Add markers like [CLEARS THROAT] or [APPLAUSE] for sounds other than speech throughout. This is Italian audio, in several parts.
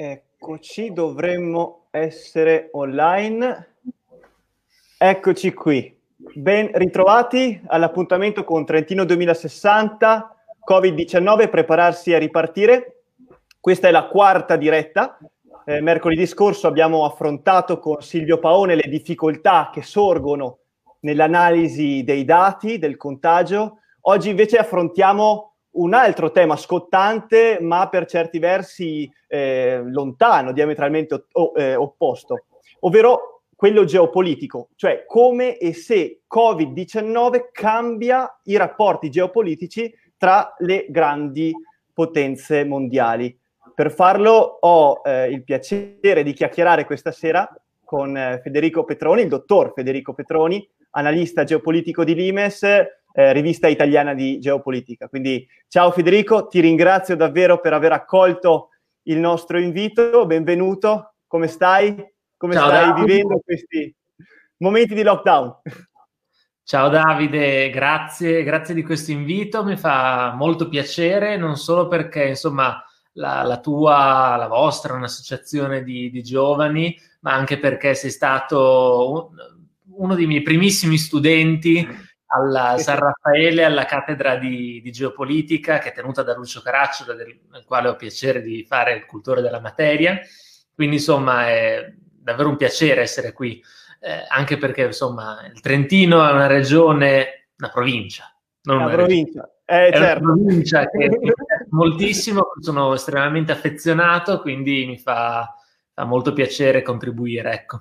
Eccoci, dovremmo essere online. Eccoci qui. Ben ritrovati all'appuntamento con Trentino 2060, Covid-19, prepararsi a ripartire. Questa è la quarta diretta. Eh, mercoledì scorso abbiamo affrontato con Silvio Paone le difficoltà che sorgono nell'analisi dei dati del contagio. Oggi invece affrontiamo un altro tema scottante, ma per certi versi eh, lontano, diametralmente o, eh, opposto, ovvero quello geopolitico, cioè come e se Covid-19 cambia i rapporti geopolitici tra le grandi potenze mondiali. Per farlo ho eh, il piacere di chiacchierare questa sera con eh, Federico Petroni, il dottor Federico Petroni, analista geopolitico di Limes, eh, rivista italiana di geopolitica. Quindi ciao Federico, ti ringrazio davvero per aver accolto il nostro invito, benvenuto, come stai? Come ciao, stai Davide. vivendo questi momenti di lockdown? Ciao Davide, grazie, grazie di questo invito, mi fa molto piacere, non solo perché insomma la, la tua, la vostra, un'associazione di, di giovani, ma anche perché sei stato uno dei miei primissimi studenti alla San Raffaele, alla cattedra di, di, geopolitica che è tenuta da Lucio Caracciolo, del, nel quale ho piacere di fare il cultore della materia. Quindi, insomma, è davvero un piacere essere qui, eh, anche perché, insomma, il Trentino è una regione, una provincia. Non una, una provincia. Eh, è certo. una provincia che mi [LAUGHS] piace moltissimo, sono estremamente affezionato, quindi mi fa, fa molto piacere contribuire, ecco.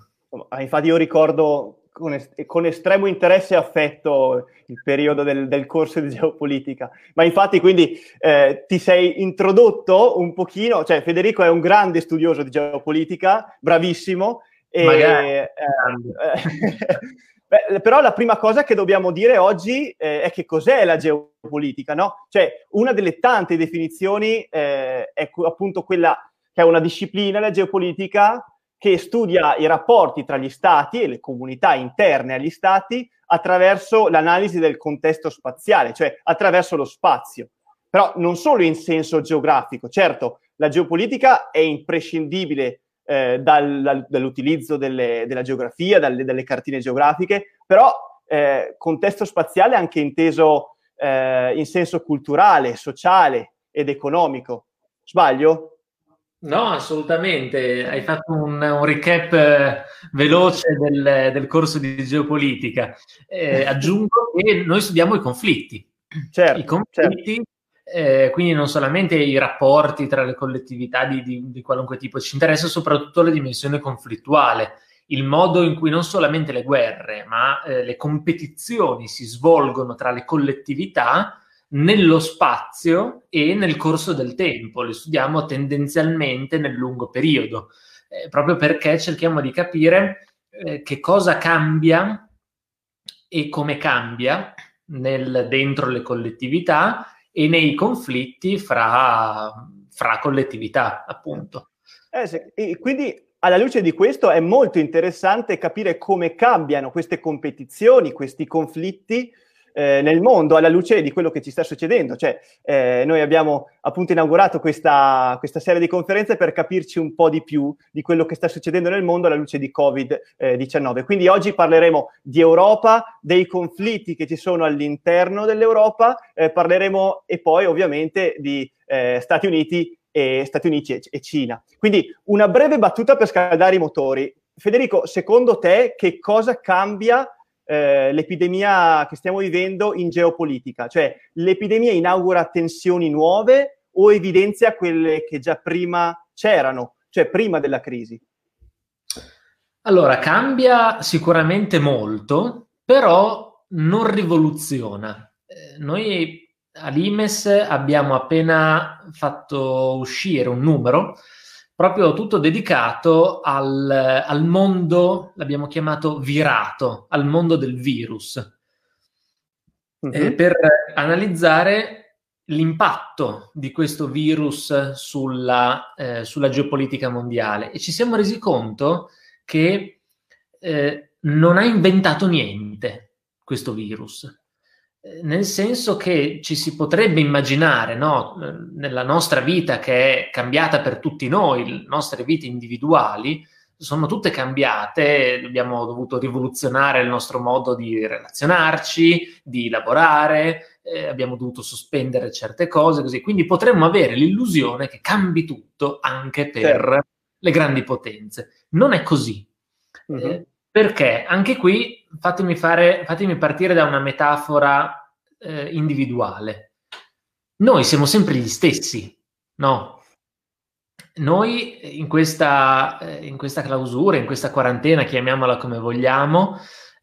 Infatti io ricordo con, est- con, estremo interesse e affetto il periodo del, del, corso di geopolitica. Ma infatti quindi eh, ti sei introdotto un pochino, cioè Federico è un grande studioso di geopolitica, bravissimo. E, eh, [LAUGHS] Beh, però la prima cosa che dobbiamo dire oggi eh, è che cos'è la geopolitica, no? Cioè, una delle tante definizioni eh, è appunto quella che è una disciplina, la geopolitica, che studia i rapporti tra gli stati e le comunità interne agli stati attraverso l'analisi del contesto spaziale, cioè attraverso lo spazio. Però non solo in senso geografico, certo, la geopolitica è imprescindibile eh, dal, dal, dall'utilizzo delle, della geografia, dalle, dalle, cartine geografiche, però eh, contesto spaziale anche inteso eh, in senso culturale, sociale ed economico. Sbaglio? No, assolutamente. Hai fatto un, un recap eh, veloce del, del, corso di geopolitica. Eh, [LAUGHS] aggiungo che noi studiamo i conflitti. Certo, I conflitti, certo. eh, quindi non solamente i rapporti tra le collettività di, di, di qualunque tipo, ci interessa soprattutto la dimensione conflittuale, il modo in cui non solamente le guerre, ma eh, le competizioni si svolgono tra le collettività nello spazio e nel corso del tempo, le studiamo tendenzialmente nel lungo periodo, eh, proprio perché cerchiamo di capire eh, che cosa cambia e come cambia nel, dentro le collettività e nei conflitti fra, fra collettività, appunto. Eh, sì. e quindi alla luce di questo è molto interessante capire come cambiano queste competizioni, questi conflitti eh, nel mondo alla luce di quello che ci sta succedendo. Cioè, eh, noi abbiamo appunto inaugurato questa, questa, serie di conferenze per capirci un po' di più di quello che sta succedendo nel mondo alla luce di Covid-19. Quindi oggi parleremo di Europa, dei conflitti che ci sono all'interno dell'Europa, eh, parleremo e poi ovviamente di eh, Stati Uniti e Stati Uniti e, e Cina. Quindi una breve battuta per scaldare i motori. Federico, secondo te che cosa cambia eh, l'epidemia che stiamo vivendo in geopolitica? Cioè l'epidemia inaugura tensioni nuove o evidenzia quelle che già prima c'erano, cioè prima della crisi? Allora, cambia sicuramente molto, però non rivoluziona. Eh, noi all'Imes abbiamo appena fatto uscire un numero proprio tutto dedicato al, al, mondo, l'abbiamo chiamato virato, al mondo del virus, uh-huh. eh, per analizzare l'impatto di questo virus sulla, eh, sulla, geopolitica mondiale e ci siamo resi conto che eh, non ha inventato niente questo virus. Nel senso che ci si potrebbe immaginare no, nella nostra vita che è cambiata per tutti noi, le nostre vite individuali, sono tutte cambiate, abbiamo dovuto rivoluzionare il nostro modo di relazionarci, di lavorare, eh, abbiamo dovuto sospendere certe cose, così. Quindi potremmo avere l'illusione che cambi tutto anche per certo. le grandi potenze. Non è così. Mm-hmm. Eh, perché anche qui fatemi, fare, fatemi partire da una metafora eh, individuale. Noi siamo sempre gli stessi, no? Noi in questa, eh, in questa clausura, in questa quarantena, chiamiamola come vogliamo,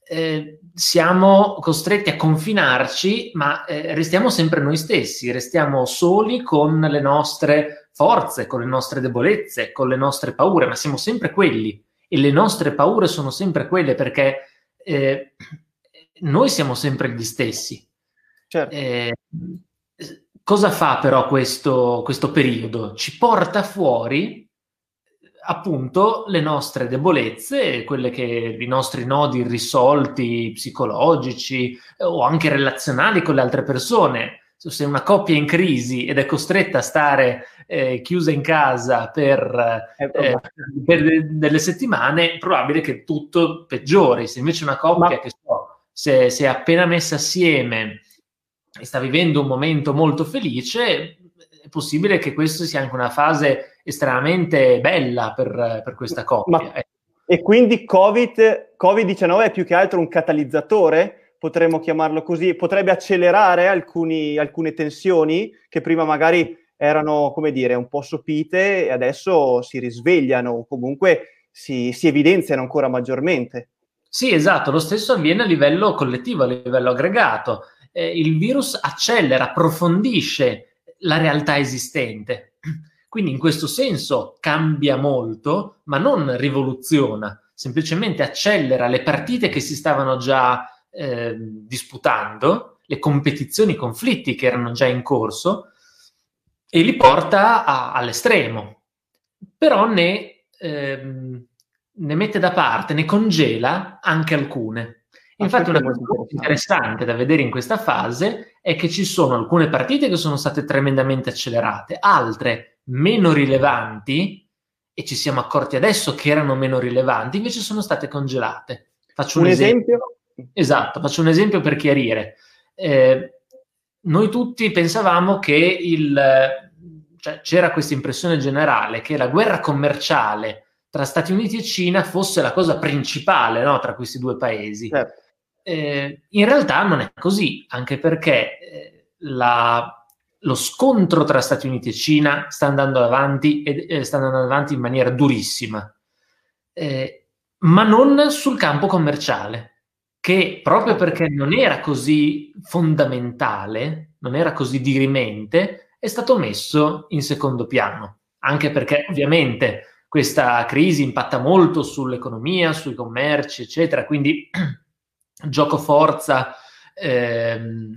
eh, siamo costretti a confinarci, ma eh, restiamo sempre noi stessi, restiamo soli con le nostre forze, con le nostre debolezze, con le nostre paure, ma siamo sempre quelli e le nostre paure sono sempre quelle perché eh, noi siamo sempre gli stessi. Certo. Eh, cosa fa però questo, questo periodo? Ci porta fuori appunto le nostre debolezze, quelle che i nostri nodi irrisolti psicologici eh, o anche relazionali con le altre persone. Se una coppia è in crisi ed è costretta a stare eh, chiusa in casa per, eh, per, delle settimane, è probabile che tutto peggiori. Se invece una coppia Ma... che so, se, si è appena messa assieme e sta vivendo un momento molto felice, è possibile che questa sia anche una fase estremamente bella per, per questa coppia. Ma, e quindi COVID, Covid-19 è più che altro un catalizzatore, potremmo chiamarlo così, potrebbe accelerare alcuni, alcune tensioni che prima magari erano, come dire, un po' sopite e adesso si risvegliano o comunque si, si evidenziano ancora maggiormente. Sì, esatto, lo stesso avviene a livello collettivo, a livello aggregato. Eh, il virus accelera, approfondisce la realtà esistente. Quindi in questo senso cambia molto, ma non rivoluziona, semplicemente accelera le partite che si stavano già eh, disputando, le competizioni, i conflitti che erano già in corso, e li porta a, all'estremo. Però ne, ehm, ne mette da parte, ne congela anche alcune. Infatti una cosa interessante da vedere in questa fase è che ci sono alcune partite che sono state tremendamente accelerate, altre meno rilevanti, e ci siamo accorti adesso che erano meno rilevanti, invece sono state congelate. Faccio un, un esempio. esempio. Esatto, faccio un esempio per chiarire. Eh, noi tutti pensavamo che il, cioè, c'era questa impressione generale che la guerra commerciale tra Stati Uniti e Cina fosse la cosa principale no, tra questi due paesi. Certo. Eh, in realtà non è così, anche perché eh, la, lo scontro tra Stati Uniti e Cina sta andando avanti e eh, sta andando avanti in maniera durissima, eh, ma non sul campo commerciale, che proprio perché non era così fondamentale, non era così dirimente, è stato messo in secondo piano, anche perché ovviamente questa crisi impatta molto sull'economia, sui commerci, eccetera, quindi [CLEARS THROAT] gioco forza ehm,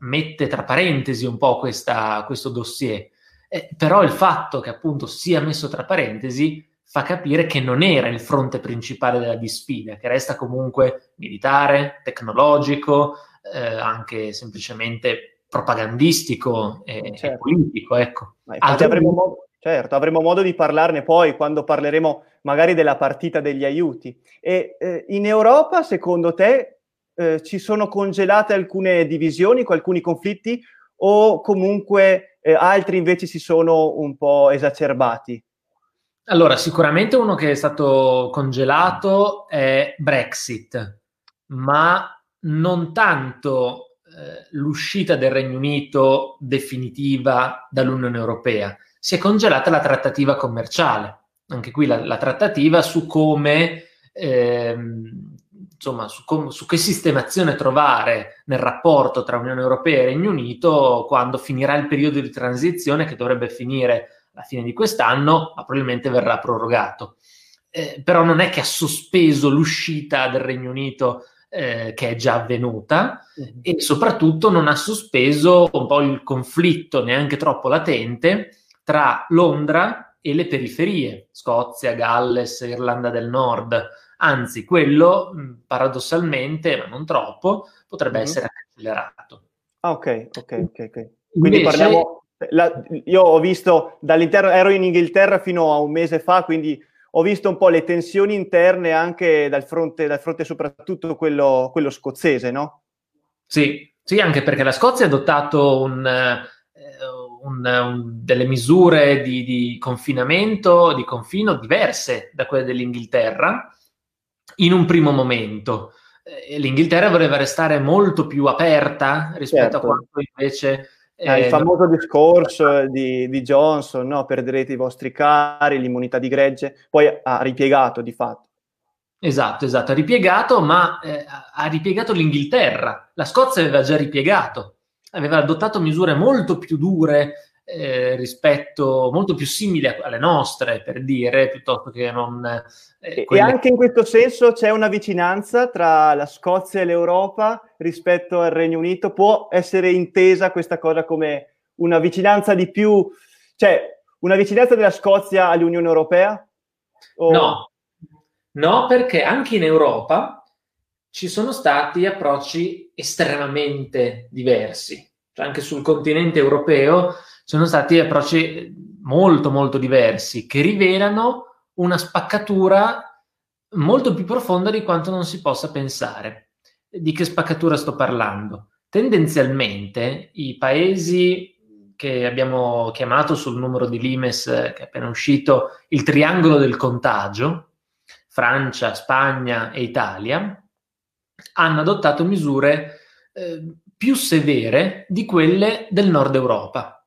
mette tra parentesi un po' questa, questo dossier. Eh, però il fatto che appunto sia messo tra parentesi fa capire che non era il fronte principale della disfida, che resta comunque militare, tecnologico, eh, anche semplicemente propagandistico e, certo. e politico. Ecco. Avremo modo, certo, avremo modo di parlarne poi quando parleremo magari della partita degli aiuti. E eh, in Europa, secondo te, eh, ci sono congelate alcune divisioni, alcuni conflitti, o comunque eh, altri invece si sono un po' esacerbati? Allora, sicuramente uno che è stato congelato è Brexit, ma non tanto eh, l'uscita del Regno Unito definitiva dall'Unione Europea, si è congelata la trattativa commerciale. Anche qui la, la trattativa su come, ehm, insomma, su, com- su, che sistemazione trovare nel rapporto tra Unione Europea e Regno Unito quando finirà il periodo di transizione che dovrebbe finire alla fine di quest'anno, ma probabilmente verrà prorogato. Eh, però non è che ha sospeso l'uscita del Regno Unito eh, che è già avvenuta mm-hmm. e soprattutto non ha sospeso un po' il conflitto neanche troppo latente tra Londra e le periferie, Scozia, Galles, Irlanda del Nord. Anzi, quello paradossalmente, ma non troppo, potrebbe mm-hmm. essere accelerato. Ah, ok, ok, ok. okay. Quindi Invece, parliamo... La, io ho visto dall'interno, ero in Inghilterra fino a un mese fa, quindi ho visto un po' le tensioni interne anche dal fronte, dal fronte soprattutto quello, quello scozzese, no? Sì, sì, anche perché la Scozia ha adottato un, eh, un, un, delle misure di, di, confinamento, di confino diverse da quelle dell'Inghilterra in un primo momento. Eh, L'Inghilterra voleva restare molto più aperta rispetto certo. a quanto invece eh, il famoso discorso di, di Johnson, no? perderete i vostri cari, l'immunità di gregge, poi ha ripiegato di fatto. Esatto, esatto, ha ripiegato, ma eh, ha ripiegato l'Inghilterra. La Scozia aveva già ripiegato, aveva adottato misure molto più dure eh, rispetto, molto più simili alle nostre, per dire, piuttosto che non... Eh, quelle... E anche in questo senso c'è una vicinanza tra la Scozia e l'Europa rispetto al Regno Unito? Può essere intesa questa cosa come una vicinanza di più, cioè una vicinanza della Scozia all'Unione Europea? O... No, no, perché anche in Europa ci sono stati approcci estremamente diversi. Cioè anche sul continente europeo sono stati approcci molto molto diversi che rivelano una spaccatura molto più profonda di quanto non si possa pensare. Di che spaccatura sto parlando? Tendenzialmente i paesi che abbiamo chiamato sul numero di Limes che è appena uscito il triangolo del contagio, Francia, Spagna e Italia, hanno adottato misure eh, più severe di quelle del nord Europa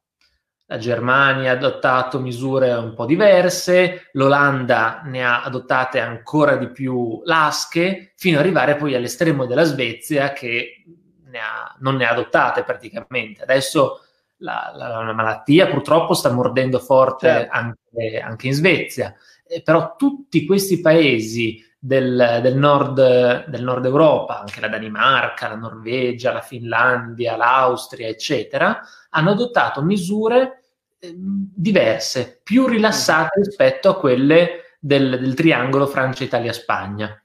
la Germania ha adottato misure un po' diverse, l'Olanda ne ha adottate ancora di più lasche, fino ad arrivare poi all'estremo della Svezia che ne ha, non ne ha adottate praticamente. Adesso la, la, la malattia purtroppo sta mordendo forte certo. anche, anche, in Svezia, eh, però tutti questi paesi del, del, nord, del nord Europa, anche la Danimarca, la Norvegia, la Finlandia, l'Austria, eccetera, hanno adottato misure diverse, più rilassate mm. rispetto a quelle del, del triangolo Francia-Italia-Spagna.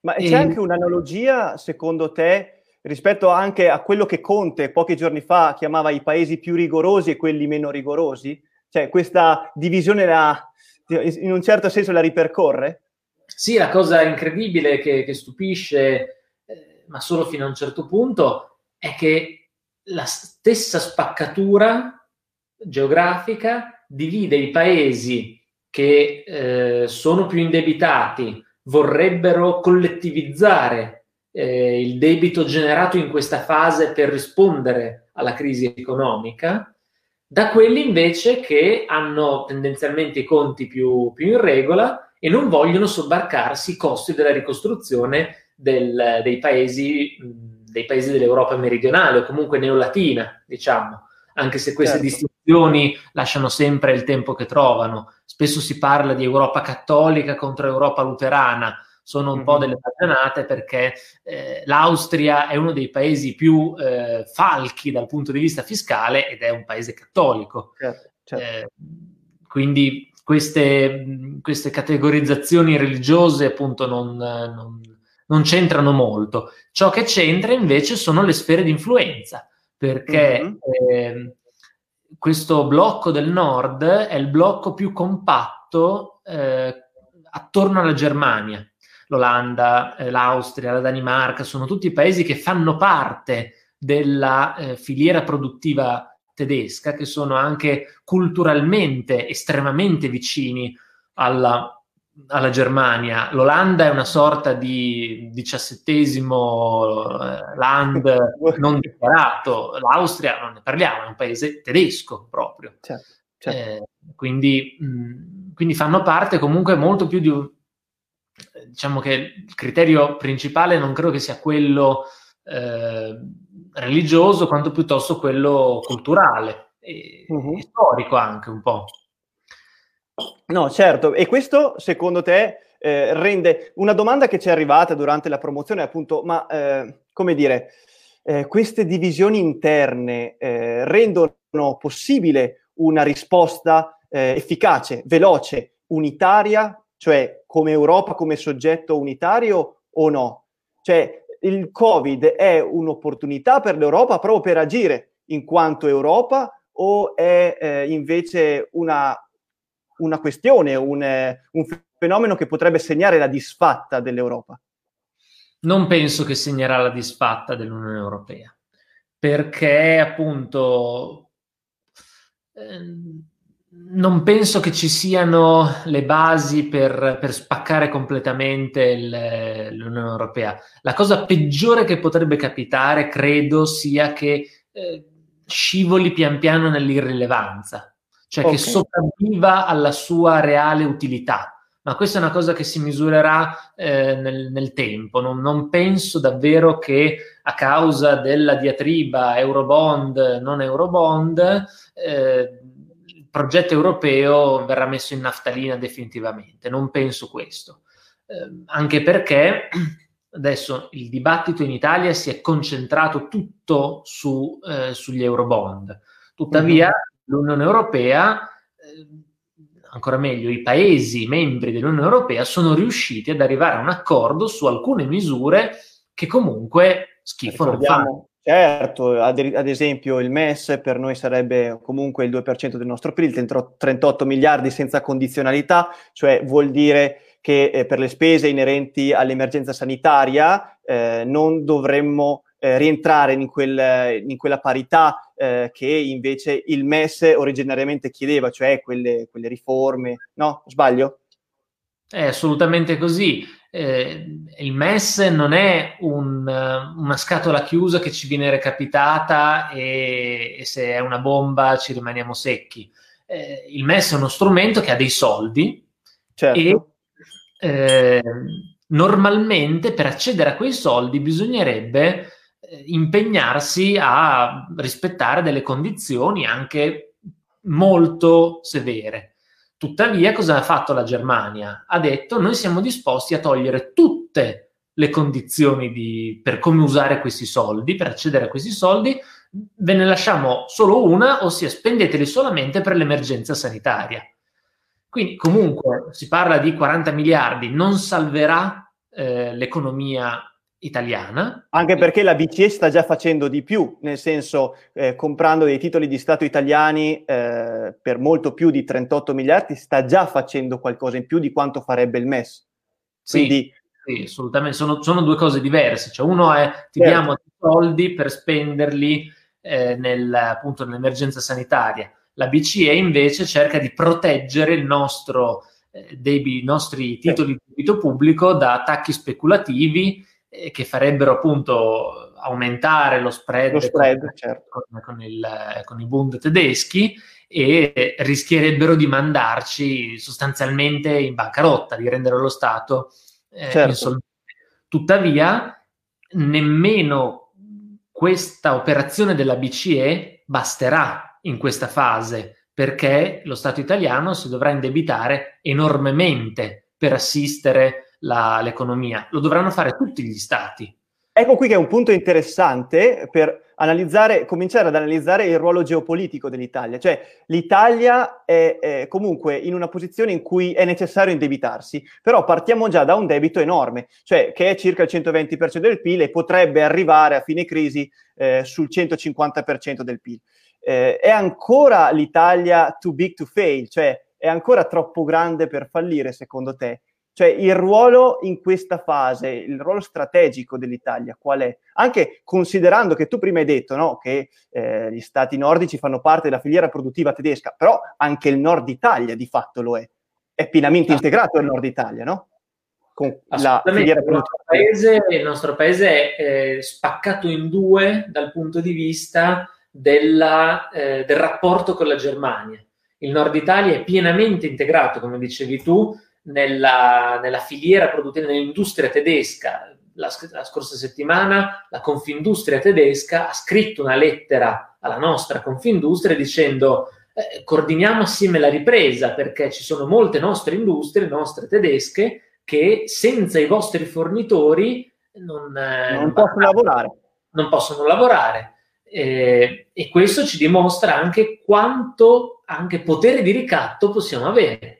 Ma c'è e... anche un'analogia, secondo te, rispetto anche a quello che Conte pochi giorni fa chiamava i paesi più rigorosi e quelli meno rigorosi? Cioè questa divisione la, in un certo senso la ripercorre? Sì, la cosa incredibile che, che stupisce, eh, ma solo fino a un certo punto, è che la stessa spaccatura geografica divide i paesi che eh, sono più indebitati, vorrebbero collettivizzare eh, il debito generato in questa fase per rispondere alla crisi economica, da quelli invece che hanno tendenzialmente i conti più, più in regola e non vogliono sobbarcarsi i costi della ricostruzione del, dei, paesi, dei paesi dell'Europa meridionale o comunque neolatina, diciamo anche se queste certo. Distinzioni lasciano sempre il tempo che trovano. Spesso si parla di Europa cattolica contro Europa luterana, sono un mm-hmm. po' delle baggianate perché eh, l'Austria è uno dei paesi più eh, falchi dal punto di vista fiscale ed è un paese cattolico. Certo, certo. Eh, quindi queste, queste, categorizzazioni religiose appunto non, non, non, c'entrano molto. Ciò che c'entra invece sono le sfere di influenza perché mm-hmm. Questo blocco del nord è il blocco più compatto eh, attorno alla Germania. L'Olanda, eh, l'Austria, la Danimarca sono tutti paesi che fanno parte della eh, filiera produttiva tedesca, che sono anche culturalmente estremamente vicini alla alla Germania. L'Olanda è una sorta di diciassettesimo eh, land [LAUGHS] non dichiarato, l'Austria non ne parliamo, è un paese tedesco proprio. Certo, certo. Eh, quindi, mh, quindi, fanno parte comunque molto più di un... Diciamo che il criterio principale non credo che sia quello eh, religioso, quanto piuttosto quello culturale e, uh-huh. storico anche un po'. No, certo, e questo secondo te eh, rende una domanda che ci è arrivata durante la promozione, appunto, ma eh, come dire, eh, queste divisioni interne eh, rendono possibile una risposta eh, efficace, veloce, unitaria, cioè come Europa, come soggetto unitario o no? Cioè, il Covid è un'opportunità per l'Europa proprio per agire in quanto Europa o è eh, invece una, una questione, un, un fenomeno che potrebbe segnare la disfatta dell'Europa? Non penso che segnerà la disfatta dell'Unione Europea, perché appunto ehm, non penso che ci siano le basi per, per spaccare completamente il, l'Unione Europea. La cosa peggiore che potrebbe capitare, credo, sia che eh, scivoli pian piano nell'irrilevanza, cioè okay. che sopravviva alla sua reale utilità. Ma questa è una cosa che si misurerà eh, nel, nel, tempo. Non, non, penso davvero che a causa della diatriba Eurobond, non Eurobond, eh, progetto europeo verrà messo in naftalina definitivamente. Non penso questo. Eh, anche perché adesso il dibattito in Italia si è concentrato tutto su, eh, sugli eurobond. Tuttavia mm-hmm. l'Unione Europea, eh, ancora meglio, i Paesi membri dell'Unione Europea sono riusciti ad arrivare a un accordo su alcune misure che comunque schifo non fanno. Certo, ad, ad, esempio il MES per noi sarebbe comunque il 2% del nostro PIL, 38 miliardi senza condizionalità, cioè vuol dire che eh, per le spese inerenti all'emergenza sanitaria eh, non dovremmo eh, rientrare in, quel, in, quella parità eh, che invece il MES originariamente chiedeva, cioè quelle, quelle riforme. No? Sbaglio? È assolutamente così eh, il MES non è un, una scatola chiusa che ci viene recapitata e, e, se è una bomba ci rimaniamo secchi. Eh, il MES è uno strumento che ha dei soldi certo. e eh, normalmente per accedere a quei soldi bisognerebbe eh, impegnarsi a rispettare delle condizioni anche molto severe. Tuttavia, cosa ha fatto la Germania? Ha detto noi siamo disposti a togliere tutte le condizioni di, per come usare questi soldi, per accedere a questi soldi, ve ne lasciamo solo una, ossia spendeteli solamente per l'emergenza sanitaria. Quindi comunque si parla di 40 miliardi, non salverà eh, l'economia italiana. Anche perché la BCE sta già facendo di più, nel senso eh, comprando dei titoli di Stato italiani eh, per molto più di 38 miliardi, sta già facendo qualcosa in più di quanto farebbe il MES. Quindi, sì, sì assolutamente, sono, sono, due cose diverse. Cioè, uno è ti certo. diamo soldi per spenderli eh, nel, appunto, nell'emergenza sanitaria. La BCE invece cerca di proteggere il nostro, eh, dei, i nostri titoli di debito pubblico da attacchi speculativi eh, che farebbero appunto aumentare lo spread, lo spread con, certo. con, con, il, con, i Bund tedeschi e rischierebbero di mandarci sostanzialmente in bancarotta, di rendere lo Stato eh, certo. insolvente. Tuttavia, nemmeno questa operazione della BCE basterà in questa fase perché lo Stato italiano si dovrà indebitare enormemente per assistere la, l'economia, lo dovranno fare tutti gli stati. Ecco qui che è un punto interessante per analizzare, cominciare ad analizzare il ruolo geopolitico dell'Italia. Cioè l'Italia è, è, comunque in una posizione in cui è necessario indebitarsi, però partiamo già da un debito enorme, cioè che è circa il 120% del PIL e potrebbe arrivare a fine crisi eh, sul 150% del PIL. Eh, è ancora l'Italia too big to fail, cioè è ancora troppo grande per fallire secondo te? Cioè il ruolo in questa fase, il ruolo strategico dell'Italia, qual è? Anche considerando che tu prima hai detto no, che eh, gli stati nordici fanno parte della filiera produttiva tedesca, però anche il nord Italia di fatto lo è. È pienamente integrato il nord Italia, no? Con la filiera produttiva. Il nostro paese, il nostro paese è eh, spaccato in due dal punto di vista della, eh, del rapporto con la Germania. Il nord Italia è pienamente integrato, come dicevi tu, nella, nella filiera produttiva, nell'industria tedesca. La, la, scorsa settimana la Confindustria tedesca ha scritto una lettera alla nostra Confindustria dicendo eh, coordiniamo assieme la ripresa perché ci sono molte nostre industrie, nostre tedesche, che senza i vostri fornitori non, eh, non possono lavorare. Non possono lavorare. Eh, e questo ci dimostra anche quanto anche potere di ricatto possiamo avere.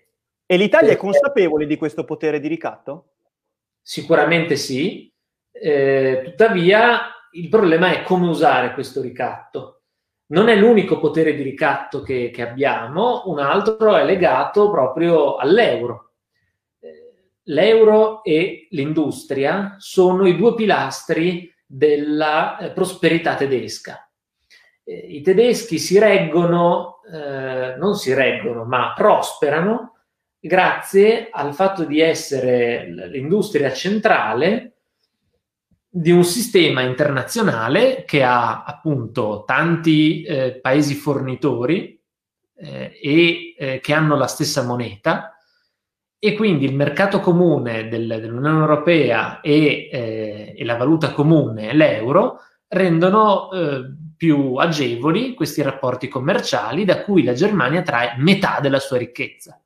E l'Italia è consapevole di questo potere di ricatto? Sicuramente sì. Eh, tuttavia, il problema è come usare questo ricatto. Non è l'unico potere di ricatto che, che abbiamo, un altro è legato proprio all'euro. Eh, l'euro e l'industria sono i due pilastri della eh, prosperità tedesca. Eh, I tedeschi si reggono, eh, non si reggono, ma prosperano grazie al fatto di essere l'industria centrale di un sistema internazionale che ha appunto tanti eh, paesi fornitori eh, e eh, che hanno la stessa moneta e quindi il mercato comune del, dell'Unione Europea e, eh, e, la valuta comune, l'euro, rendono eh, più agevoli questi rapporti commerciali da cui la Germania trae metà della sua ricchezza.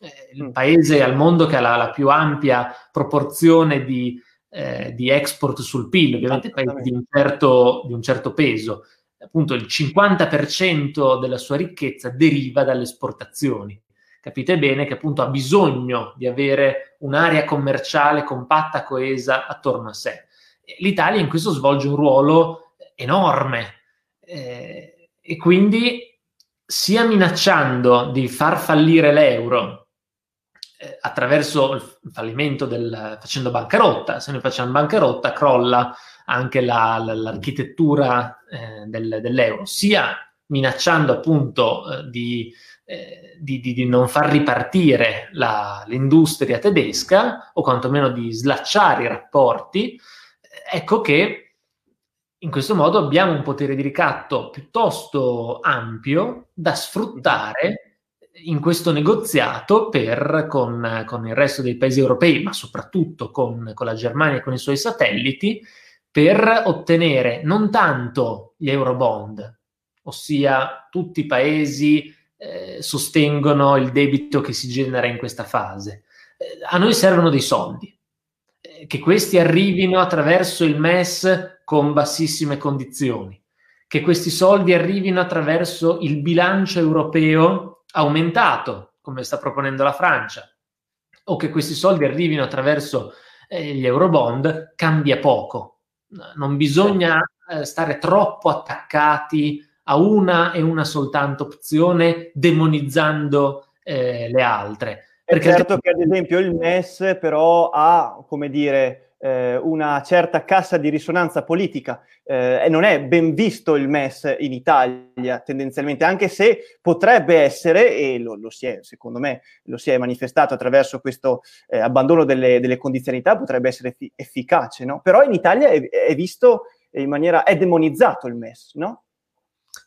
Eh, il mm. paese al mondo che ha la, la più ampia proporzione di, eh, di, export sul PIL, ovviamente paesi di un, certo, di un certo peso. Appunto il 50% della sua ricchezza deriva dalle esportazioni capite bene che appunto ha bisogno di avere un'area commerciale compatta, coesa attorno a sé. L'Italia in questo svolge un ruolo enorme eh, e quindi sia minacciando di far fallire l'euro eh, attraverso il fallimento del facendo bancarotta, se noi facciamo bancarotta crolla anche la, la, l'architettura eh, del, dell'euro, sia minacciando appunto eh, di eh, di, di, di, non far ripartire la, l'industria tedesca o quantomeno di slacciare i rapporti, eh, ecco che in questo modo abbiamo un potere di ricatto piuttosto ampio da sfruttare in questo negoziato per, con, con il resto dei paesi europei, ma soprattutto con, con la Germania e con i suoi satelliti, per ottenere non tanto gli eurobond, ossia tutti i paesi eh, sostengono il debito che si genera in questa fase. Eh, a noi servono dei soldi, eh, che questi arrivino attraverso il MES con bassissime condizioni, che questi soldi arrivino attraverso il bilancio europeo aumentato, come sta proponendo la Francia, o che questi soldi arrivino attraverso eh, gli eurobond, cambia poco. Non bisogna eh, stare troppo attaccati a una e una soltanto opzione, demonizzando eh, le altre. Perché certo che ad esempio il MES però ha, come dire, eh, una certa cassa di risonanza politica eh, e non è ben visto il MES in Italia tendenzialmente, anche se potrebbe essere, e lo, lo si è, secondo me, lo si è manifestato attraverso questo eh, abbandono delle, delle, condizionalità, potrebbe essere effi- efficace, no? Però in Italia è, è visto in maniera, è demonizzato il MES, no?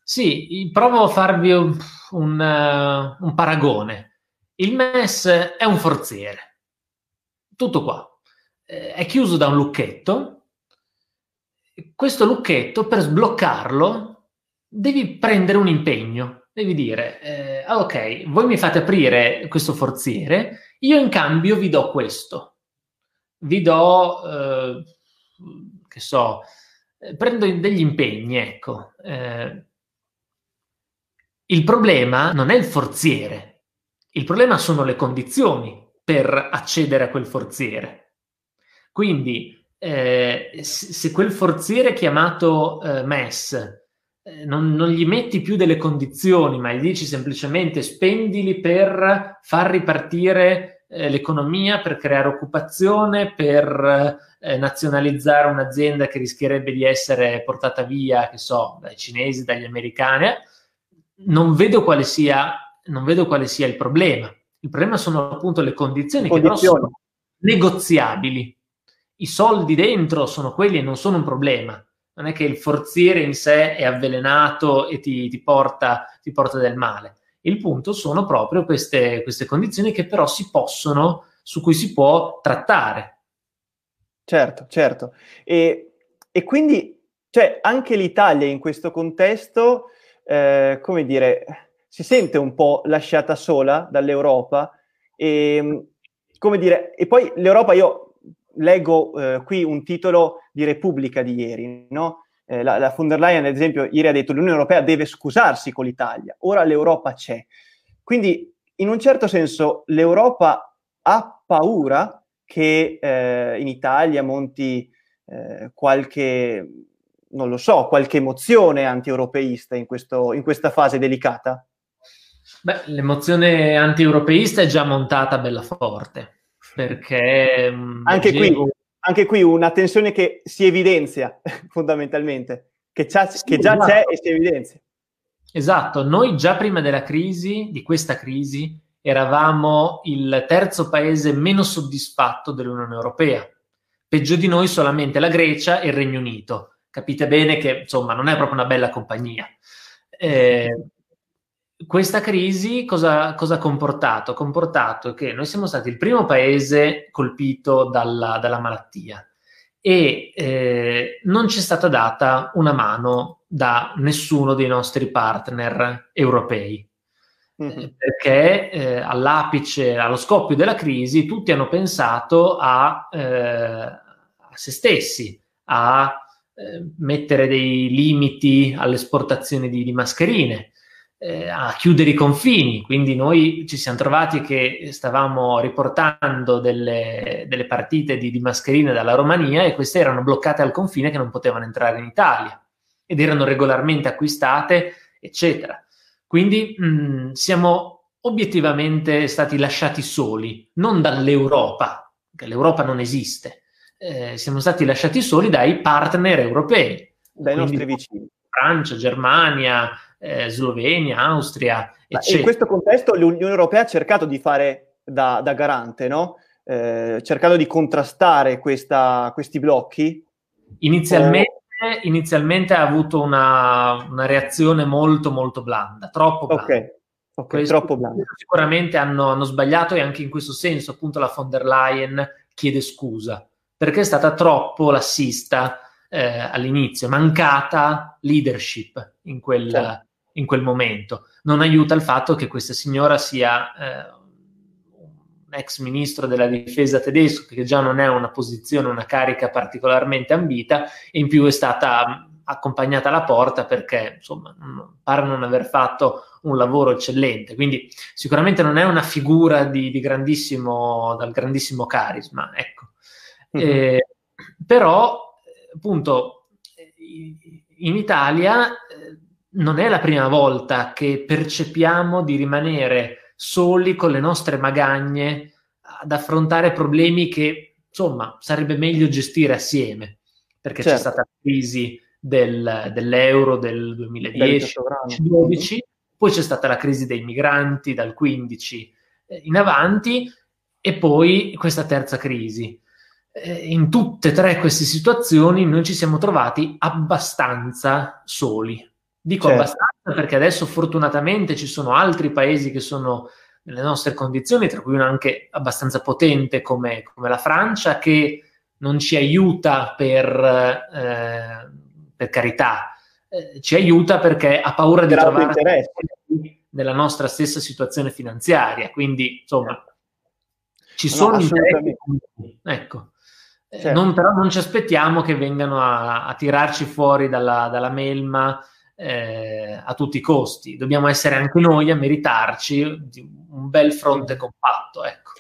Sì, provo a farvi un, un, uh, un paragone. Il MES è un forziere. Tutto qua. Eh, è chiuso da un lucchetto. Questo lucchetto, per sbloccarlo, devi prendere un impegno. Devi dire, eh, ah, ok, voi mi fate aprire questo forziere, io in cambio vi do questo. Vi do, eh, che so, eh, prendo degli impegni, ecco. Eh, il problema non è il forziere, il problema sono le condizioni per accedere a quel forziere. Quindi, eh, se quel forziere chiamato eh, MES eh, non, non, gli metti più delle condizioni, ma gli dici semplicemente spendili per far ripartire eh, l'economia, per creare occupazione, per eh, nazionalizzare un'azienda che rischierebbe di essere portata via, che so, dai cinesi, dagli americani non vedo quale sia, non vedo quale sia il problema. Il problema sono appunto le condizioni, condizioni. che però sono negoziabili. I soldi dentro sono quelli e non sono un problema. Non è che il forziere in sé è avvelenato e ti, ti, porta, ti porta, del male. Il punto sono proprio queste, queste condizioni che però si possono, su cui si può trattare. Certo, certo. E, e quindi, cioè, anche l'Italia in questo contesto eh, come dire, si sente un po' lasciata sola dall'Europa e, come dire, e poi l'Europa, io leggo eh, qui un titolo di Repubblica di ieri, no? Eh, la, la von der Leyen, ad esempio, ieri ha detto l'Unione Europea deve scusarsi con l'Italia, ora l'Europa c'è. Quindi, in un certo senso, l'Europa ha paura che eh, in Italia Monti eh, qualche, non lo so, qualche emozione anti-europeista in, questo, in questa fase delicata? Beh, l'emozione anti-europeista è già montata bella forte, perché... Mm, anche, qui, anche qui una tensione che si evidenzia [LAUGHS] fondamentalmente, che, sì, che già esatto. c'è e si evidenzia. Esatto, noi già prima della crisi, di questa crisi, eravamo il terzo paese meno soddisfatto dell'Unione Europea. Peggio di noi solamente la Grecia e il Regno Unito. Capite bene che, insomma, non è proprio una bella compagnia. Eh, questa crisi cosa, cosa, ha comportato? Ha comportato che noi siamo stati il primo paese colpito dalla, dalla malattia e eh, non ci è stata data una mano da nessuno dei nostri partner europei. Mm-hmm. perché eh, all'apice, allo scoppio della crisi, tutti hanno pensato a, eh, a se stessi, a eh, mettere dei limiti alle esportazioni di, di mascherine, eh, a chiudere i confini. Quindi noi ci siamo trovati che stavamo riportando delle, delle partite di, di, mascherine dalla Romania e queste erano bloccate al confine che non potevano entrare in Italia ed erano regolarmente acquistate, eccetera. Quindi mh, siamo obiettivamente stati lasciati soli, non dall'Europa, che l'Europa non esiste. Eh, siamo stati lasciati soli dai partner europei. Dai nostri vicini. Francia, Germania, eh, Slovenia, Austria, eccetera. In questo contesto l'Unione Europea ha cercato di fare da, da garante, no? eh, cercando di contrastare questa, questi blocchi. Inizialmente, o... inizialmente, ha avuto una, una, reazione molto molto blanda, troppo blanda. Ok, okay troppo blanda. Sicuramente hanno, hanno sbagliato e anche in questo senso appunto la von der Leyen chiede scusa perché è stata troppo lassista eh, all'inizio, mancata leadership in quel, certo in quel momento. Non aiuta il fatto che questa signora sia eh, un ex ministro della difesa tedesco, che già non è una posizione, una carica particolarmente ambita, e in più è stata accompagnata alla porta perché insomma pare non aver fatto un lavoro eccellente quindi sicuramente non è una figura di, di grandissimo dal grandissimo carisma ecco mm-hmm. eh, però appunto in Italia eh, non è la prima volta che percepiamo di rimanere soli con le nostre magagne ad affrontare problemi che, insomma, sarebbe meglio gestire assieme, perché certo. c'è stata la crisi del, dell'euro del 2010-2012, poi c'è stata la crisi dei migranti dal 15 eh, in avanti e poi questa terza crisi. Eh, in tutte e tre queste situazioni noi ci siamo trovati abbastanza soli Dico certo. abbastanza perché adesso fortunatamente ci sono altri paesi che sono nelle nostre condizioni, tra cui uno anche abbastanza potente come, come la Francia, che non ci aiuta per, eh, per carità, eh, ci aiuta perché ha paura di trovare nella nostra stessa situazione finanziaria. Quindi, insomma, ci no, sono interessi. Ecco. Eh, certo. Non, però non ci aspettiamo che vengano a, a tirarci fuori dalla, dalla melma eh, a tutti i costi. Dobbiamo essere anche noi a meritarci un bel fronte compatto. Ecco.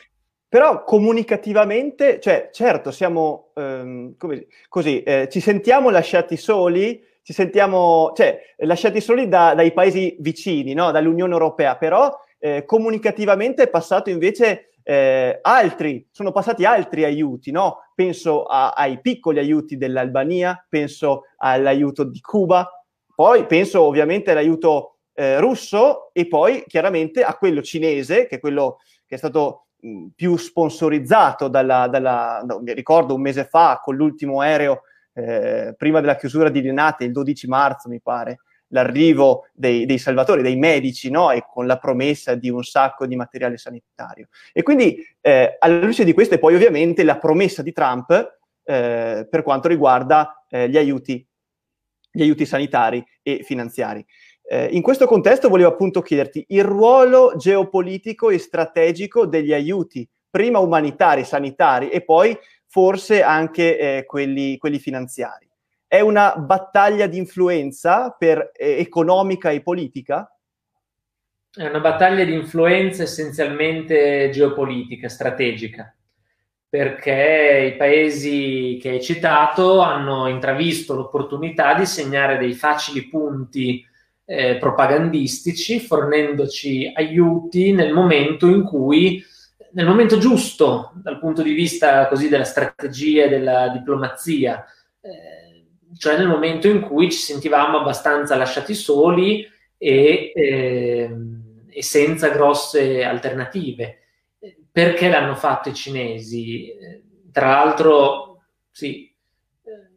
Però comunicativamente, cioè, certo, siamo ehm, come, così, eh, ci sentiamo lasciati soli, ci sentiamo, cioè, lasciati soli da, dai paesi vicini, no? dall'Unione Europea, però eh, comunicativamente è passato invece eh, altri, sono passati altri aiuti, no? Penso a, ai piccoli aiuti dell'Albania, penso all'aiuto di Cuba, poi penso ovviamente all'aiuto eh, russo e poi chiaramente a quello cinese, che è quello che è stato mh, più sponsorizzato dalla, dalla no, mi ricordo un mese fa con l'ultimo aereo eh, prima della chiusura di Linate, il 12 marzo mi pare, l'arrivo dei, dei salvatori, dei medici, no? e con la promessa di un sacco di materiale sanitario. E quindi eh, alla luce di questo e poi ovviamente la promessa di Trump eh, per quanto riguarda eh, gli aiuti gli aiuti sanitari e finanziari. Eh, in questo contesto volevo appunto chiederti il ruolo geopolitico e strategico degli aiuti, prima umanitari, sanitari e poi forse anche eh, quelli, quelli, finanziari. È una battaglia di influenza per, eh, economica e politica? È una battaglia di influenza essenzialmente geopolitica, strategica perché i paesi che hai citato hanno intravisto l'opportunità di segnare dei facili punti eh, propagandistici, fornendoci aiuti nel momento in cui, nel momento giusto dal punto di vista così della strategia e della diplomazia, eh, cioè nel momento in cui ci sentivamo abbastanza lasciati soli e, eh, e senza grosse alternative perché l'hanno fatto i cinesi? Tra l'altro, sì,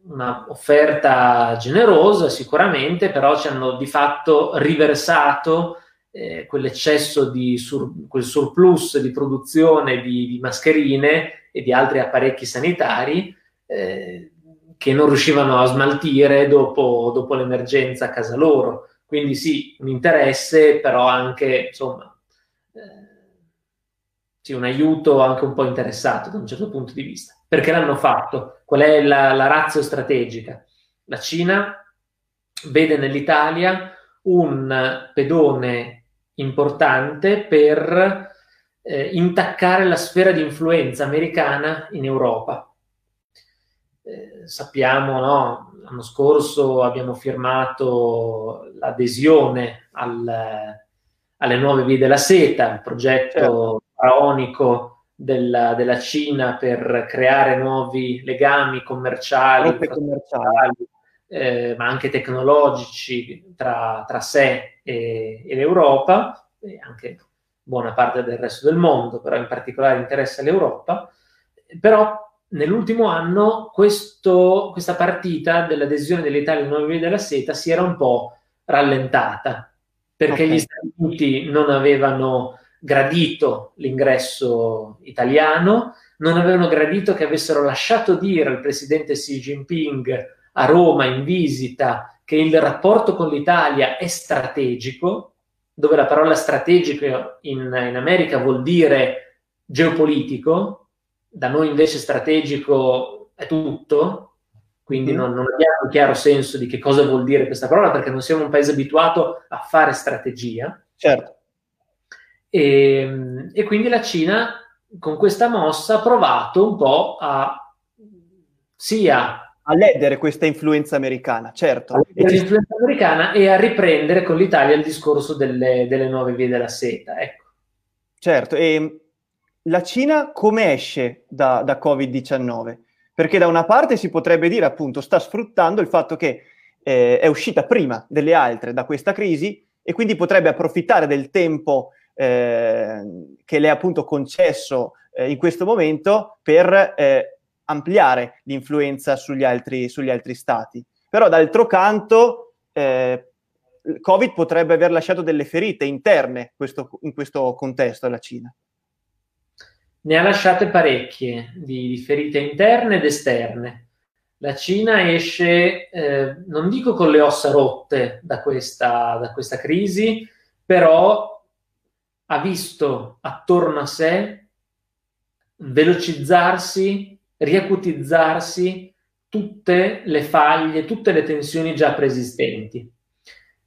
una offerta generosa sicuramente, però ci hanno di fatto riversato eh, quell'eccesso di sur- quel surplus di produzione di, di, mascherine e di altri apparecchi sanitari eh, che non riuscivano a smaltire dopo, dopo l'emergenza a casa loro. Quindi sì, un interesse, però anche insomma sì, un aiuto anche un po' interessato da un certo punto di vista. Perché l'hanno fatto? Qual è la, la razza strategica? La Cina vede nell'Italia un pedone importante per eh, intaccare la sfera di influenza americana in Europa. Eh, sappiamo, no? L'anno scorso abbiamo firmato l'adesione al, alle nuove vie della seta, il progetto certo faraonico della, della, Cina per creare nuovi legami commerciali, commerciali. Eh, ma anche tecnologici tra, tra sé e, e, l'Europa, e anche buona parte del resto del mondo, però in particolare interessa l'Europa. Però nell'ultimo anno questo, questa partita dell'adesione dell'Italia alle nuove vie della seta si era un po' rallentata perché okay. gli Stati Uniti non avevano gradito l'ingresso italiano, non avevano gradito che avessero lasciato dire al presidente Xi Jinping a Roma in visita che il rapporto con l'Italia è strategico, dove la parola strategico in, in America vuol dire geopolitico, da noi invece strategico è tutto, quindi mm. non, non, abbiamo un chiaro senso di che cosa vuol dire questa parola perché non siamo un paese abituato a fare strategia. Certo. E, ehm, e quindi la Cina con questa mossa ha provato un po' a sia a ledere questa influenza americana, certo. L'influenza americana e a riprendere con l'Italia il discorso delle, delle nuove vie della seta. Ecco. Certo, e la Cina come esce da, da, Covid-19? Perché da una parte si potrebbe dire appunto sta sfruttando il fatto che eh, è uscita prima delle altre da questa crisi e quindi potrebbe approfittare del tempo che le è appunto concesso eh, in questo momento per eh, ampliare l'influenza sugli altri, sugli altri, stati. Però d'altro canto eh, Covid potrebbe aver lasciato delle ferite interne questo, in questo contesto alla Cina. Ne ha lasciate parecchie di, di ferite interne ed esterne. La Cina esce, eh, non dico con le ossa rotte da questa, da questa crisi, però ha visto attorno a sé velocizzarsi, riacutizzarsi tutte le faglie, tutte le tensioni già preesistenti.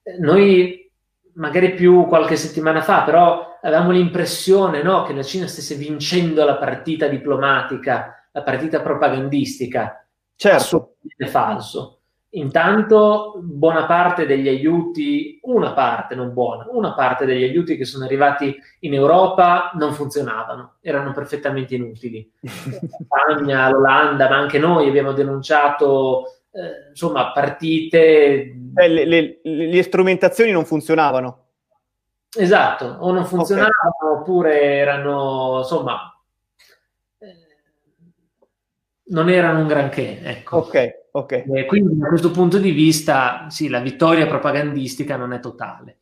Eh, noi, magari più qualche settimana fa, però avevamo l'impressione no, che la Cina stesse vincendo la partita diplomatica, la partita propagandistica. Certo. Assolutamente falso. Intanto buona parte degli aiuti, una parte non buona, una parte degli aiuti che sono arrivati in Europa non funzionavano, erano perfettamente inutili. [LAUGHS] La Spagna, l'Olanda, ma anche noi abbiamo denunciato eh, insomma partite. Eh, le, le, le, strumentazioni non funzionavano. Esatto, o non funzionavano okay. oppure erano insomma non erano un granché. Ecco. Ok. Okay. Eh, quindi da questo punto di vista, sì, la vittoria propagandistica non è totale.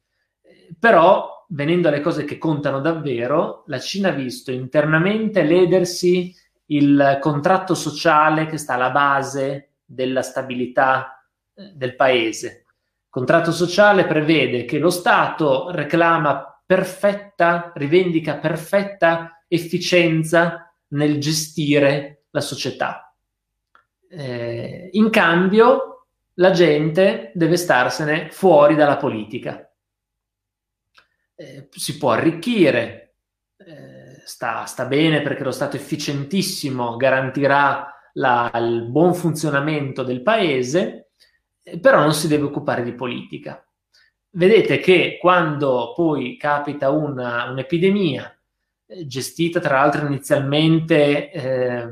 Però, venendo alle cose che contano davvero, la Cina ha visto internamente ledersi il contratto sociale che sta alla base della stabilità eh, del paese. Il contratto sociale prevede che lo Stato reclama perfetta, rivendica perfetta efficienza nel gestire la società eh, in cambio, la gente deve starsene fuori dalla politica. Eh, si può arricchire, eh, sta, sta, bene perché lo Stato efficientissimo garantirà la, il buon funzionamento del paese, eh, però non si deve occupare di politica. Vedete che quando poi capita una, un'epidemia, gestita tra l'altro inizialmente eh,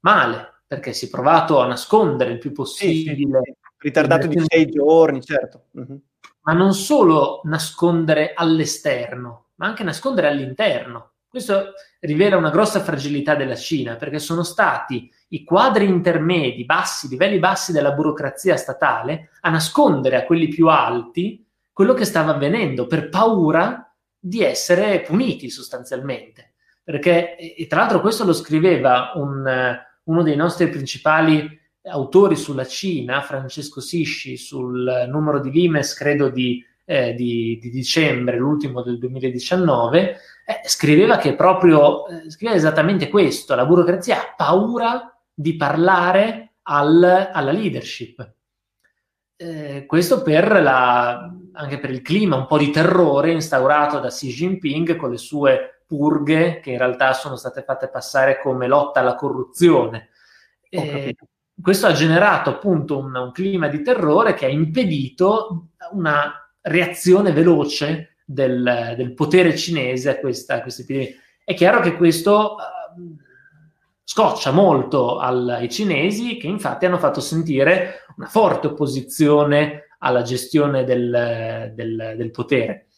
male, perché si è provato a nascondere il più possibile. Sì, sì, ritardato di sei giorni, certo. Uh-huh. Ma non solo nascondere all'esterno, ma anche nascondere all'interno. Questo rivela una grossa fragilità della Cina, perché sono stati i quadri intermedi, bassi, livelli bassi della burocrazia statale, a nascondere a quelli più alti quello che stava avvenendo per paura di essere puniti sostanzialmente. Perché, e tra l'altro questo lo scriveva un, uno dei nostri principali autori sulla Cina, Francesco Sisci, sul numero di Limes, credo di, eh, di, di dicembre, l'ultimo del 2019, eh, scriveva che proprio, eh, scriveva esattamente questo, la burocrazia ha paura di parlare al, alla leadership. Eh, questo per la, anche per il clima un po' di terrore instaurato da Xi Jinping con le sue purghe che in realtà sono state fatte passare come lotta alla corruzione. Eh, questo ha generato appunto un, un, clima di terrore che ha impedito una reazione veloce del, del potere cinese a questa, a questa, epidemia. È chiaro che questo uh, scoccia molto al, ai cinesi che infatti hanno fatto sentire una forte opposizione alla gestione del, del, del potere.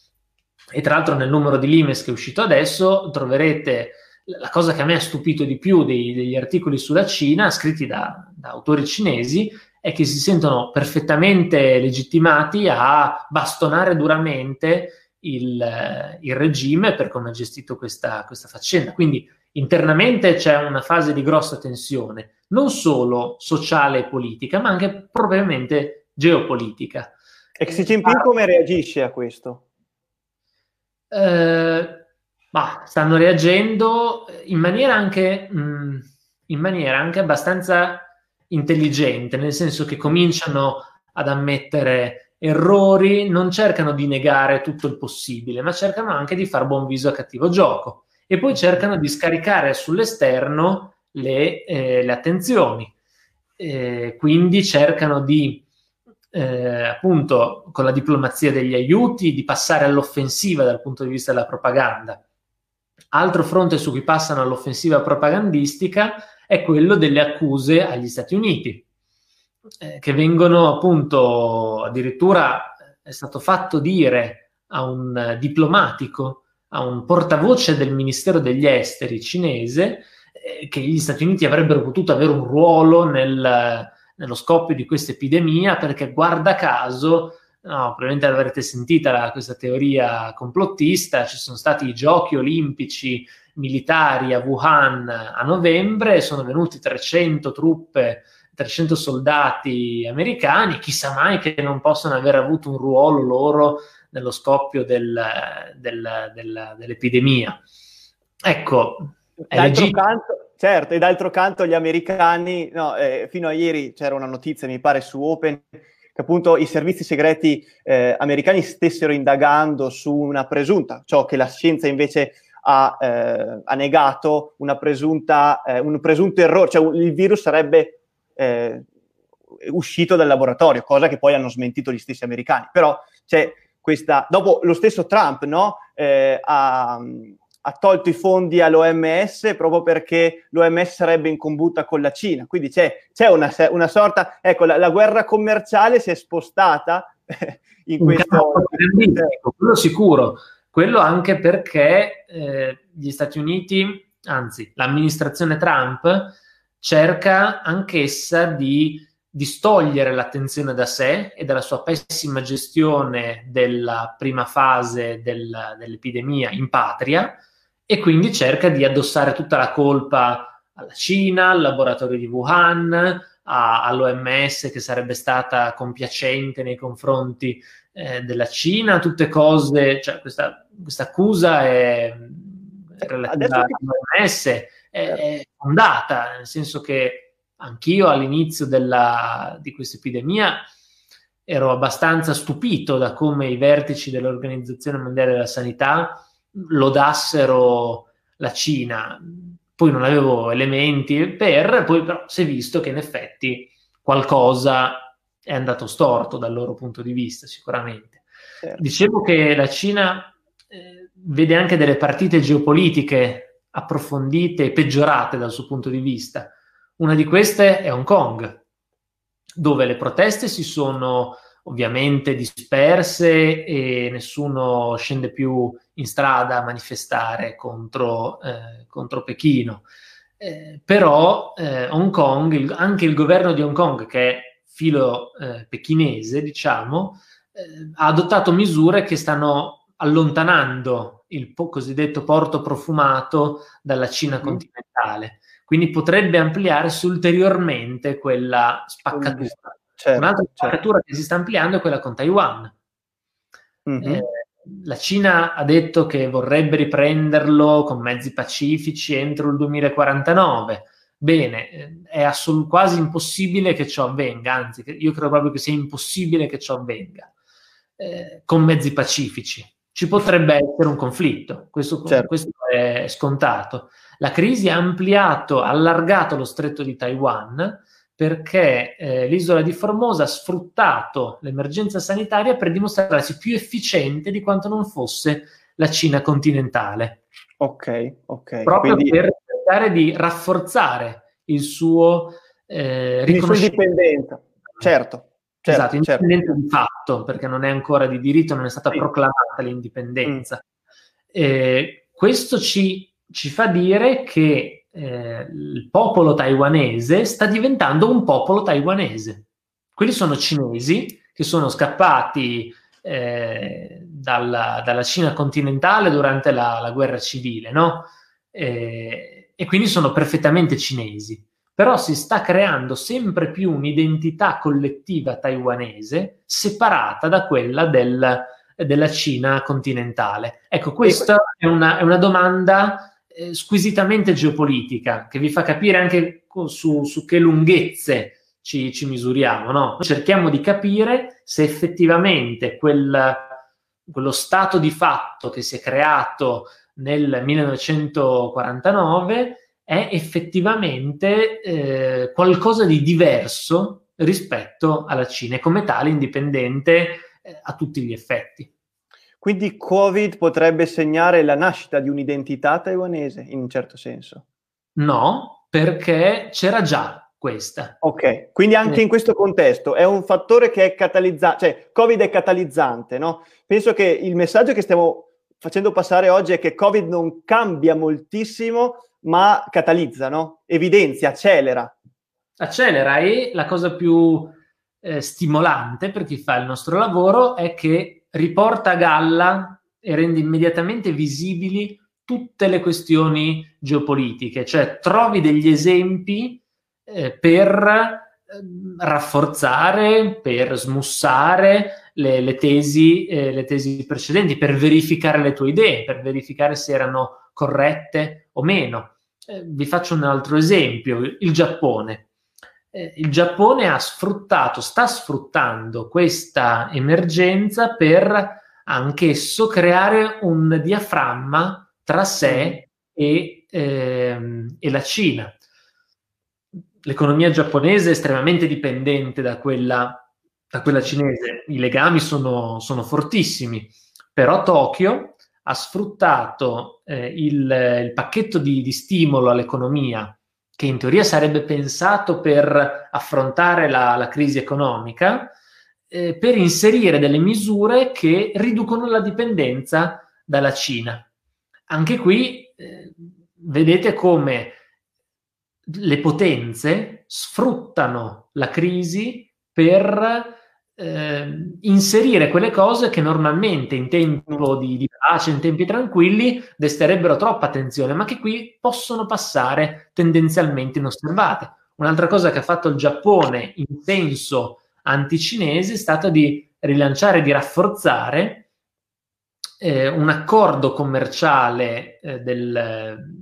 E tra l'altro nel numero di Limes che è uscito adesso troverete la cosa che a me ha stupito di più dei, degli articoli sulla Cina, scritti da, da, autori cinesi, è che si sentono perfettamente legittimati a bastonare duramente il, il regime per come ha gestito questa, questa faccenda. Quindi internamente c'è una fase di grossa tensione, non solo sociale e politica, ma anche propriamente geopolitica. E Xi Jinping come reagisce a questo? Eh, ma stanno reagendo in maniera anche, mh, mm, in maniera anche abbastanza intelligente, nel senso che cominciano ad ammettere errori, non cercano di negare tutto il possibile, ma cercano anche di far buon viso a cattivo gioco e poi cercano di scaricare sull'esterno le, eh, le attenzioni. Eh, quindi cercano di eh, appunto con la diplomazia degli aiuti di passare all'offensiva dal punto di vista della propaganda Altro fronte su cui passano all'offensiva propagandistica è quello delle accuse agli Stati Uniti, eh, che vengono appunto addirittura è stato fatto dire a un diplomatico, a un portavoce del Ministero degli Esteri cinese, eh, che gli Stati Uniti avrebbero potuto avere un ruolo nel, nello scoppio di questa epidemia perché guarda caso No, probabilmente l'avrete sentita la, questa teoria complottista, ci sono stati i giochi olimpici militari a Wuhan a novembre, sono venuti 300 truppe, 300 soldati americani, chissà mai che non possano aver avuto un ruolo loro nello scoppio del, del, del, dell'epidemia. Ecco, d'altro canto, certo, e d'altro canto gli americani, no, eh, fino a ieri c'era una notizia, mi pare, su Open, che appunto i servizi segreti eh, americani stessero indagando su una presunta, ciò che la scienza invece ha, eh, ha negato, una presunta, eh, un presunto errore, cioè il virus sarebbe eh, uscito dal laboratorio, cosa che poi hanno smentito gli stessi americani. Però c'è questa, dopo lo stesso Trump no, eh, ha ha tolto i fondi all'OMS proprio perché l'OMS sarebbe in combutta con la Cina. Quindi c'è, c'è una, una, sorta, ecco, la, la, guerra commerciale si è spostata in questo... quello sicuro, quello anche perché eh, gli Stati Uniti, anzi l'amministrazione Trump, cerca anch'essa di distogliere l'attenzione da sé e dalla sua pessima gestione della prima fase del, dell'epidemia in patria e quindi cerca di addossare tutta la colpa alla Cina, al laboratorio di Wuhan, a, all'OMS che sarebbe stata compiacente nei confronti eh, della Cina, tutte cose, cioè questa, questa accusa è, relativa all'OMS, è, è, fondata, nel senso che anch'io all'inizio della, di questa epidemia ero abbastanza stupito da come i vertici dell'Organizzazione Mondiale della Sanità lodassero la Cina, poi non avevo elementi per, poi però si è visto che in effetti qualcosa è andato storto dal loro punto di vista, sicuramente. Certo. Dicevo che la Cina eh, vede anche delle partite geopolitiche approfondite e peggiorate dal suo punto di vista. Una di queste è Hong Kong, dove le proteste si sono ovviamente disperse e nessuno scende più in strada a manifestare contro, eh, contro Pechino. Eh, però eh, Hong Kong, il, anche il governo di Hong Kong, che è filo eh, pechinese, diciamo, eh, ha adottato misure che stanno allontanando il po- cosiddetto porto profumato dalla Cina mm. continentale. Quindi potrebbe ampliarsi ulteriormente quella spaccatura. Certo, Un'altra certo. spaccatura che si sta ampliando è quella con Taiwan. Mm-hmm. Eh, la Cina ha detto che vorrebbe riprenderlo con mezzi pacifici entro il 2049 Bene, eh, è assolut- quasi impossibile che ciò avvenga, anzi, io credo proprio che sia impossibile che ciò avvenga eh, con mezzi pacifici. Ci potrebbe essere un conflitto, questo, certo. questo è scontato. La crisi ha ampliato, allargato lo stretto di Taiwan perché eh, l'isola di Formosa ha sfruttato l'emergenza sanitaria per dimostrarsi più efficiente di quanto non fosse la Cina continentale. Ok, ok. Proprio Quindi... per cercare di rafforzare il suo eh, riconoscimento. indipendenza, certo. Certo, esatto, certo. indipendenza certo. di fatto, perché non è ancora di diritto, non è stata sì. proclamata l'indipendenza. Mm. Eh, questo ci, ci, fa dire che eh, il popolo taiwanese sta diventando un popolo taiwanese. Quelli sono cinesi che sono scappati eh, dalla, dalla, Cina continentale durante la, la guerra civile, no? Eh, e quindi sono perfettamente cinesi. Però si sta creando sempre più un'identità collettiva taiwanese separata da quella del, della Cina continentale. Ecco, questa è una, è una domanda eh, squisitamente geopolitica che vi fa capire anche su, su che lunghezze ci, ci misuriamo. No? Cerchiamo di capire se effettivamente quel, quello stato di fatto che si è creato nel 1949 è effettivamente eh, qualcosa di diverso rispetto alla Cina e come tale indipendente eh, a tutti gli effetti. Quindi Covid potrebbe segnare la nascita di un'identità taiwanese in un certo senso? No, perché c'era già questa. Ok, quindi anche in questo contesto è un fattore che è catalizzante, cioè Covid è catalizzante, no? Penso che il messaggio che stiamo facendo passare oggi è che Covid non cambia moltissimo, ma catalizza, no? Evidenzia, accelera. Accelera e la cosa più eh, stimolante per chi fa il nostro lavoro è che riporta a galla e rende immediatamente visibili tutte le questioni geopolitiche, cioè trovi degli esempi eh, per Ehm, rafforzare, per smussare le, le, tesi, eh, le tesi precedenti, per verificare le tue idee, per verificare se erano corrette o meno. Eh, vi faccio un altro esempio, il Giappone. Eh, il Giappone ha sfruttato, sta sfruttando questa emergenza per anch'esso creare un diaframma tra sé e, ehm, e la Cina. L'economia giapponese è estremamente dipendente da quella, da quella cinese, i legami sono, sono, fortissimi, però Tokyo ha sfruttato eh, il, il, pacchetto di, di, stimolo all'economia che in teoria sarebbe pensato per affrontare la, la crisi economica, eh, per inserire delle misure che riducono la dipendenza dalla Cina. Anche qui eh, vedete come le potenze sfruttano la crisi per eh, inserire quelle cose che normalmente in tempo di, di, pace, in tempi tranquilli, desterebbero troppa attenzione, ma che qui possono passare tendenzialmente inosservate. Un'altra cosa che ha fatto il Giappone in senso anticinese è stata di rilanciare, di rafforzare eh, un accordo commerciale eh, del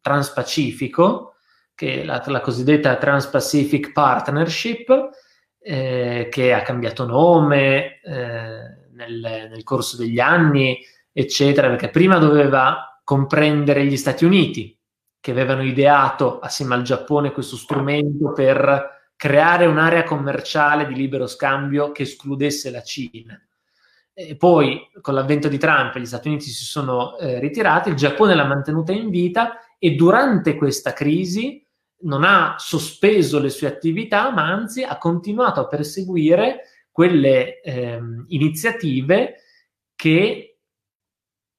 Transpacifico che è la, la cosiddetta Trans-Pacific Partnership, eh, che ha cambiato nome eh, nel, nel, corso degli anni, eccetera, perché prima doveva comprendere gli Stati Uniti, che avevano ideato assieme al Giappone questo strumento per creare un'area commerciale di libero scambio che escludesse la Cina. E poi, con l'avvento di Trump, gli Stati Uniti si sono eh, ritirati, il Giappone l'ha mantenuta in vita e durante questa crisi non ha sospeso le sue attività, ma anzi ha continuato a perseguire quelle eh, iniziative che,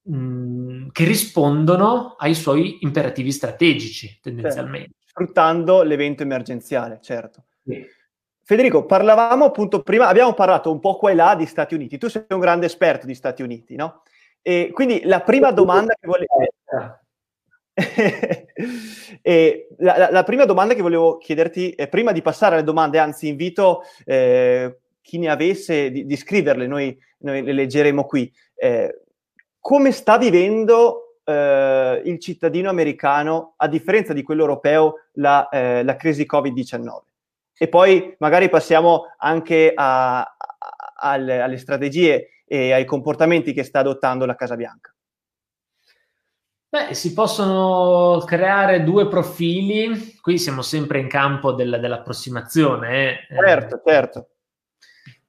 mh, mm, che, rispondono ai suoi imperativi strategici, tendenzialmente. Certo. Sfruttando l'evento emergenziale, certo. Sì. Federico, parlavamo appunto prima, abbiamo parlato un po' qua e là di Stati Uniti. Tu sei un grande esperto di Stati Uniti, no? E quindi la prima domanda che volevo... [LAUGHS] e la, la, la, prima domanda che volevo chiederti, eh, prima di passare alle domande, anzi invito eh, chi ne avesse di, di scriverle, noi, noi, le leggeremo qui. Eh, come sta vivendo eh, il cittadino americano, a differenza di quello europeo, la, eh, la crisi Covid-19? E poi magari passiamo anche a, a, alle, alle strategie e ai comportamenti che sta adottando la Casa Bianca. Beh, si possono creare due profili, qui siamo sempre in campo del, dell'approssimazione. Eh. Certo, certo.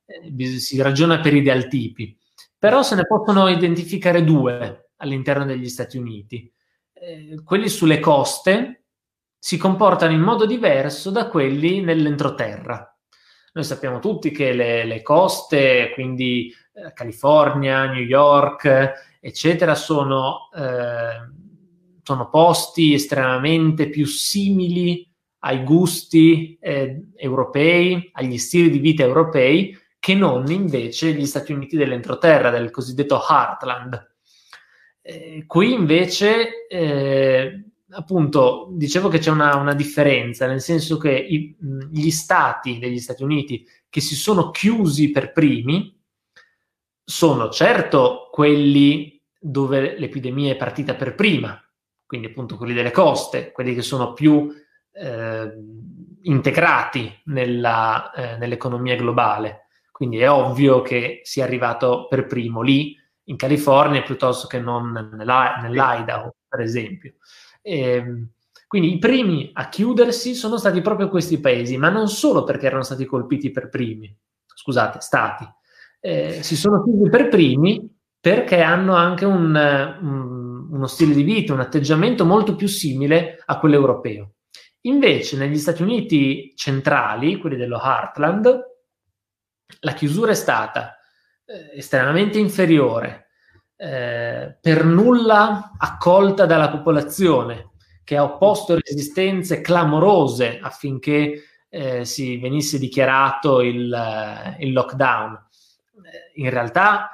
Eh, si ragiona per idealtipi, però se ne possono identificare due all'interno degli Stati Uniti. Eh, quelli sulle coste si comportano in modo diverso da quelli nell'entroterra. Noi sappiamo tutti che le, le coste, quindi eh, California, New York, eccetera, sono, eh, sono posti estremamente più simili ai gusti eh, europei, agli stili di vita europei, che non invece gli Stati Uniti dell'entroterra, del cosiddetto Heartland. Eh, qui invece, eh, appunto, dicevo che c'è una, una, differenza, nel senso che i, gli stati degli Stati Uniti che si sono chiusi per primi sono certo quelli dove l'epidemia è partita per prima, quindi appunto quelli delle coste, quelli che sono più eh, integrati nella, eh, nell'economia globale. Quindi è ovvio che sia arrivato per primo lì, in California, piuttosto che non nell'Idaho, per esempio. E, ehm, quindi i primi a chiudersi sono stati proprio questi paesi, ma non solo perché erano stati colpiti per primi, scusate, stati. Eh, si sono chiusi per primi perché hanno anche un, un, uno stile di vita, un atteggiamento molto più simile a quello europeo. Invece negli Stati Uniti centrali, quelli dello Heartland, la chiusura è stata eh, estremamente inferiore, eh, per nulla accolta dalla popolazione, che ha opposto resistenze clamorose affinché eh, si venisse dichiarato il, eh, il lockdown. In realtà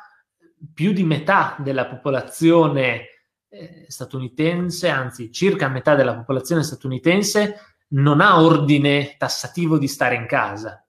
più di metà della popolazione eh, statunitense, anzi circa metà della popolazione statunitense, non ha ordine tassativo di stare in casa.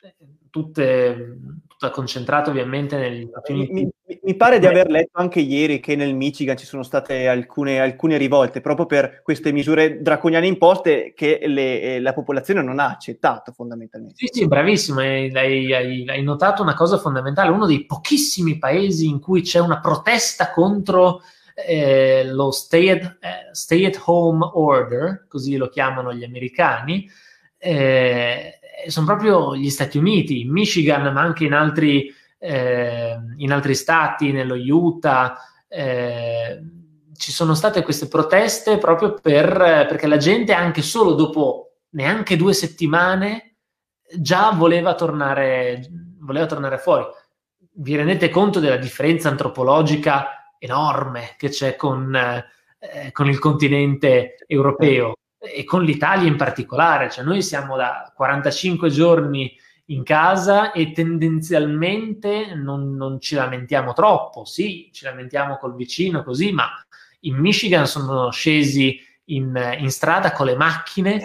Eh, tutte, tutta concentrata ovviamente. Mi, mi, mi pare di aver letto anche ieri che nel Michigan ci sono state alcune, alcune rivolte proprio per queste misure draconiane imposte che le, eh, la popolazione non ha accettato fondamentalmente. Sì, sì, bravissimo, hai, hai, hai, notato una cosa fondamentale, uno dei pochissimi paesi in cui c'è una protesta contro eh, lo stay at, eh, stay at, home order, così lo chiamano gli americani, eh, sono proprio gli Stati Uniti, in Michigan, ma anche in altri, eh, in altri stati, nello Utah. Eh, ci sono state queste proteste proprio per, perché la gente, anche solo dopo neanche due settimane, già voleva tornare, voleva tornare fuori. Vi rendete conto della differenza antropologica enorme che c'è con, eh, con il continente europeo? E con l'Italia in particolare, cioè noi siamo da 45 giorni in casa e tendenzialmente non, non, ci lamentiamo troppo, sì, ci lamentiamo col vicino così, ma in Michigan sono scesi in, in strada con le macchine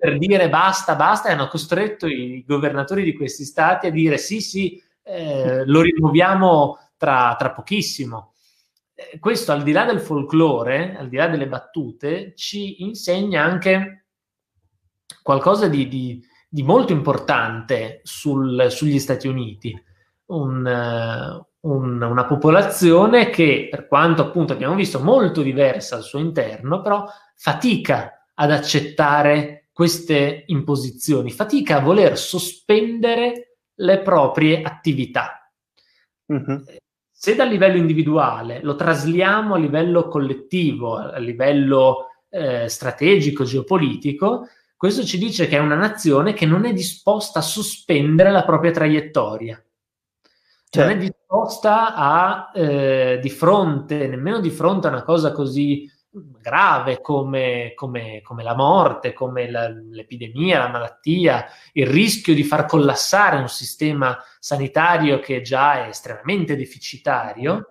per dire basta, basta e hanno costretto i governatori di questi stati a dire sì, sì, eh, lo rimuoviamo tra, tra pochissimo. Eh, questo al di là del folklore, al di là delle battute, ci insegna anche qualcosa di, di, di molto importante sul, sugli Stati Uniti. Un, uh, un, una popolazione che, per quanto appunto abbiamo visto molto diversa al suo interno, però fatica ad accettare queste imposizioni, fatica a voler sospendere le proprie attività. Uh-huh. Se dal livello individuale lo trasliamo a livello collettivo, a livello eh, strategico, geopolitico, questo ci dice che è una nazione che non è disposta a sospendere la propria traiettoria. Cioè, non è certo. disposta a, eh, di fronte, nemmeno di fronte a una cosa così grave come, come, come la morte, come la, l'epidemia, la malattia, il rischio di far collassare un sistema sanitario che già è estremamente deficitario,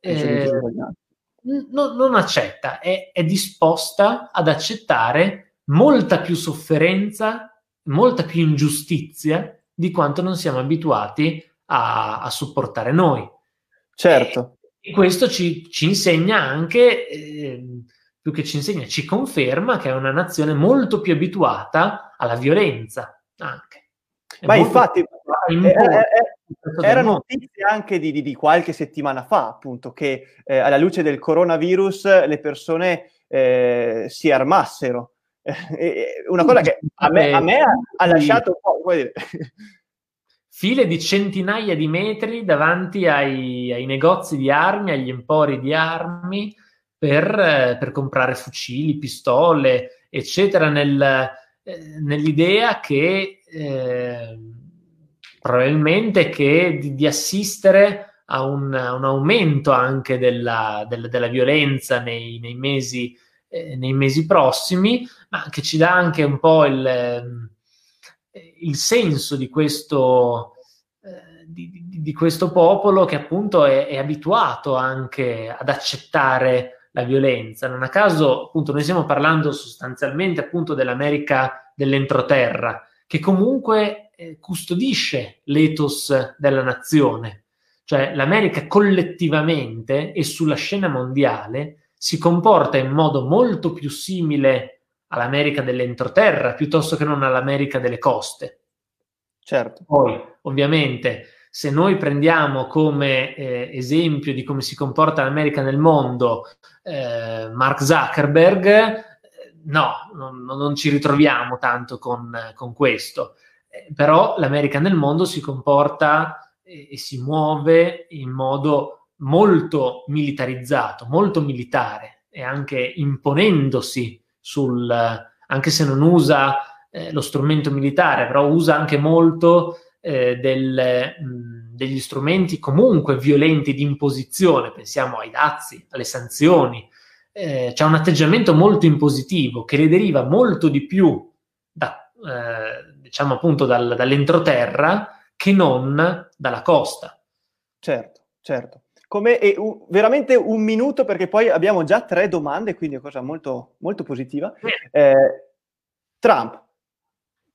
eh, no, non accetta, è, è disposta ad accettare molta più sofferenza, molta più ingiustizia di quanto non siamo abituati a, a sopportare noi. Certo. E, questo ci, ci, insegna anche, eh, più che ci insegna, ci conferma che è una nazione molto più abituata alla violenza anche. È Ma infatti, è, è, era notizia anche di, di, di, qualche settimana fa, appunto, che eh, alla luce del coronavirus le persone eh, si armassero [LAUGHS] una cosa che a me, a me ha, lasciato un po'. Dire. File di centinaia di metri davanti ai, ai, negozi di armi, agli empori di armi per, per comprare fucili, pistole, eccetera, nel, eh, nell'idea che eh, probabilmente che di, di assistere a un, un, aumento anche della, della, della violenza nei, nei mesi eh, nei mesi prossimi, ma che ci dà anche un po' il, ehm, il senso di questo, eh, di, di questo, popolo che appunto è, è, abituato anche ad accettare la violenza. Non a caso, appunto, noi stiamo parlando sostanzialmente appunto dell'America dell'entroterra, che comunque eh, custodisce l'ethos della nazione. Cioè l'America collettivamente e sulla scena mondiale si comporta in modo molto più simile all'America dell'entroterra piuttosto che non all'America delle coste. Certo. Poi, ovviamente, se noi prendiamo come eh, esempio di come si comporta l'America nel mondo eh, Mark Zuckerberg, eh, no, non, non, ci ritroviamo tanto con, con questo. Eh, però l'America nel mondo si comporta e si muove in modo molto militarizzato, molto militare e anche imponendosi sul, anche se non usa eh, lo strumento militare, però usa anche molto eh, del, mh, degli strumenti comunque violenti di imposizione, pensiamo ai dazi, alle sanzioni, eh, c'è un atteggiamento molto impositivo che ne deriva molto di più da, eh, diciamo appunto dal, dall'entroterra che non dalla costa. Certo, certo come e, uh, veramente un minuto perché poi abbiamo già tre domande, quindi è una cosa molto, molto positiva. Eh, Trump,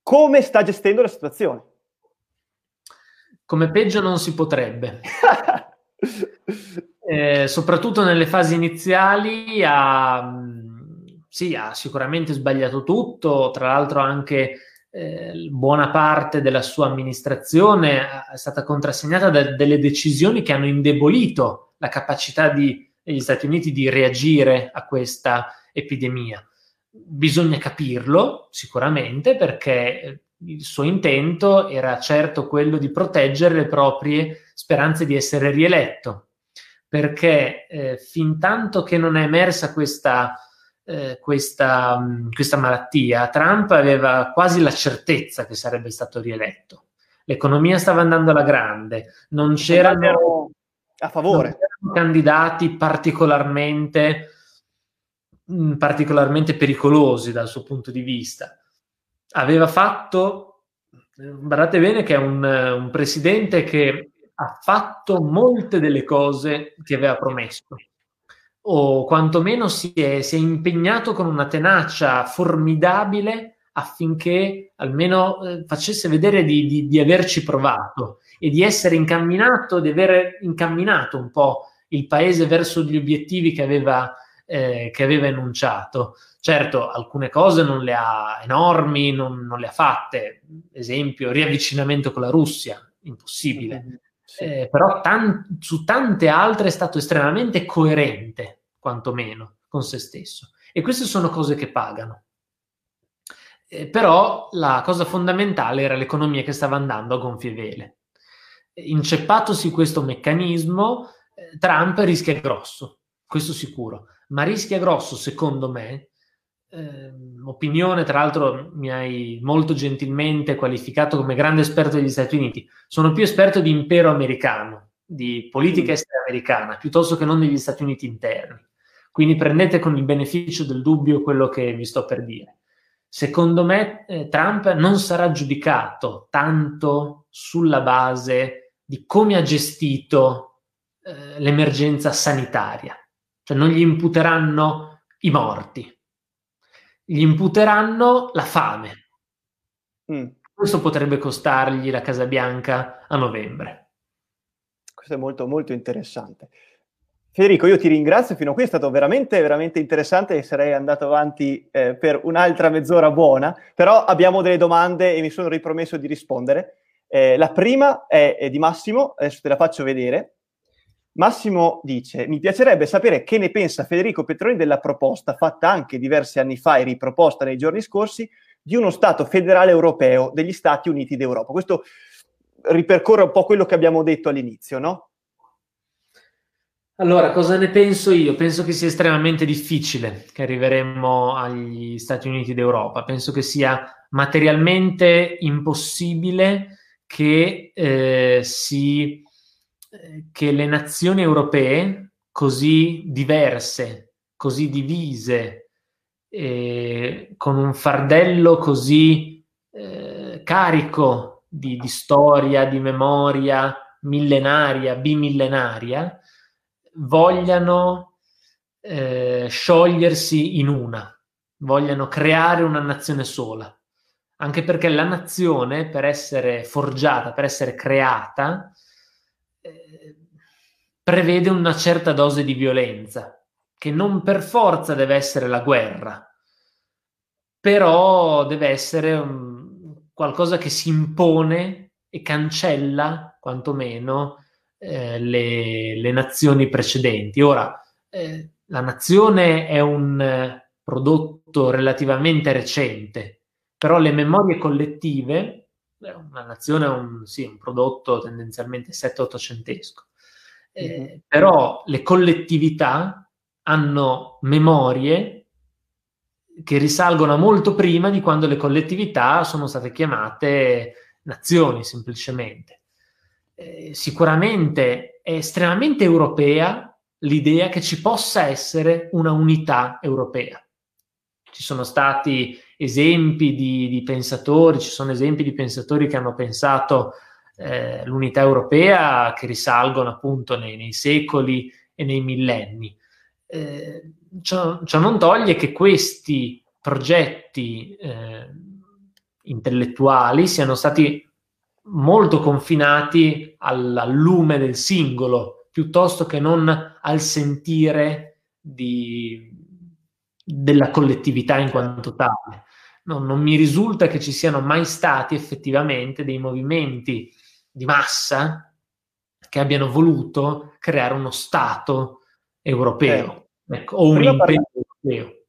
come sta gestendo la situazione? Come peggio non si potrebbe. [LAUGHS] eh, soprattutto nelle fasi iniziali ha, sì, ha sicuramente sbagliato tutto, tra l'altro anche eh, buona parte della sua amministrazione è stata contrassegnata da delle decisioni che hanno indebolito la capacità di, degli Stati Uniti di reagire a questa epidemia. Bisogna capirlo sicuramente perché eh, il suo intento era certo quello di proteggere le proprie speranze di essere rieletto, perché eh, fin tanto che non è emersa questa eh, questa, mm, questa malattia, Trump aveva quasi la certezza che sarebbe stato rieletto. L'economia stava andando alla grande, non c'erano, a favore. c'erano candidati particolarmente, mm, particolarmente pericolosi dal suo punto di vista. Aveva fatto, guardate bene che è un, un presidente che ha fatto molte delle cose che aveva promesso o quantomeno si è, si è impegnato con una tenacia formidabile affinché almeno eh, facesse vedere di, di, di, averci provato e di essere incamminato, di aver incamminato un po' il paese verso gli obiettivi che aveva, eh, che aveva enunciato. Certo, alcune cose non le ha enormi, non, non le ha fatte, esempio, riavvicinamento con la Russia, impossibile. Sì. eh, però tan- su tante altre è stato estremamente coerente, quantomeno, con se stesso. E queste sono cose che pagano. Eh, però la cosa fondamentale era l'economia che stava andando a gonfie vele. Inceppatosi questo meccanismo, eh, Trump rischia grosso, questo sicuro, ma rischia grosso, secondo me, eh, opinione, tra l'altro mi hai molto gentilmente qualificato come grande esperto degli Stati Uniti, sono più esperto di impero americano, di politica mm. estera americana, piuttosto che non degli Stati Uniti interni. Quindi prendete con il beneficio del dubbio quello che vi sto per dire. Secondo me eh, Trump non sarà giudicato tanto sulla base di come ha gestito eh, l'emergenza sanitaria, cioè non gli imputeranno i morti, gli imputeranno la fame. Mm. Questo potrebbe costargli la Casa Bianca a novembre. Questo è molto, molto interessante. Federico, io ti ringrazio, fino a qui è stato veramente, veramente interessante e sarei andato avanti eh, per un'altra mezz'ora buona, però abbiamo delle domande e mi sono ripromesso di rispondere. Eh, la prima è, è, di Massimo, adesso te la faccio vedere. Massimo dice, mi piacerebbe sapere che ne pensa Federico Petroni della proposta fatta anche diversi anni fa e riproposta nei giorni scorsi di uno Stato federale europeo degli Stati Uniti d'Europa. Questo ripercorre un po' quello che abbiamo detto all'inizio, no? Allora, cosa ne penso io? Penso che sia estremamente difficile che arriveremo agli Stati Uniti d'Europa. Penso che sia materialmente impossibile che eh, si che le nazioni europee, così diverse, così divise, eh, con un fardello così eh, carico di, di, storia, di memoria millenaria, bimillenaria, vogliano eh, sciogliersi in una, vogliano creare una nazione sola. Anche perché la nazione, per essere forgiata, per essere creata, prevede una certa dose di violenza, che non per forza deve essere la guerra, però deve essere um, qualcosa che si impone e cancella quantomeno eh, le, le, nazioni precedenti. Ora, eh, la nazione è un eh, prodotto relativamente recente, però le memorie collettive, una nazione è un, sì, un prodotto tendenzialmente 7-800esco eh, però le collettività hanno memorie che risalgono a molto prima di quando le collettività sono state chiamate nazioni semplicemente. Eh, sicuramente è estremamente europea l'idea che ci possa essere una unità europea. Ci sono stati esempi di, di pensatori, ci sono esempi di pensatori che hanno pensato eh, l'unità europea che risalgono appunto nei, nei secoli e nei millenni. Eh, ciò, ciò, non toglie che questi progetti eh, intellettuali siano stati molto confinati al, lume del singolo piuttosto che non al sentire di, della collettività in quanto tale. No, non mi risulta che ci siano mai stati effettivamente dei movimenti di massa che abbiano voluto creare uno Stato europeo eh. ecco, o un prima impegno parlavi, europeo.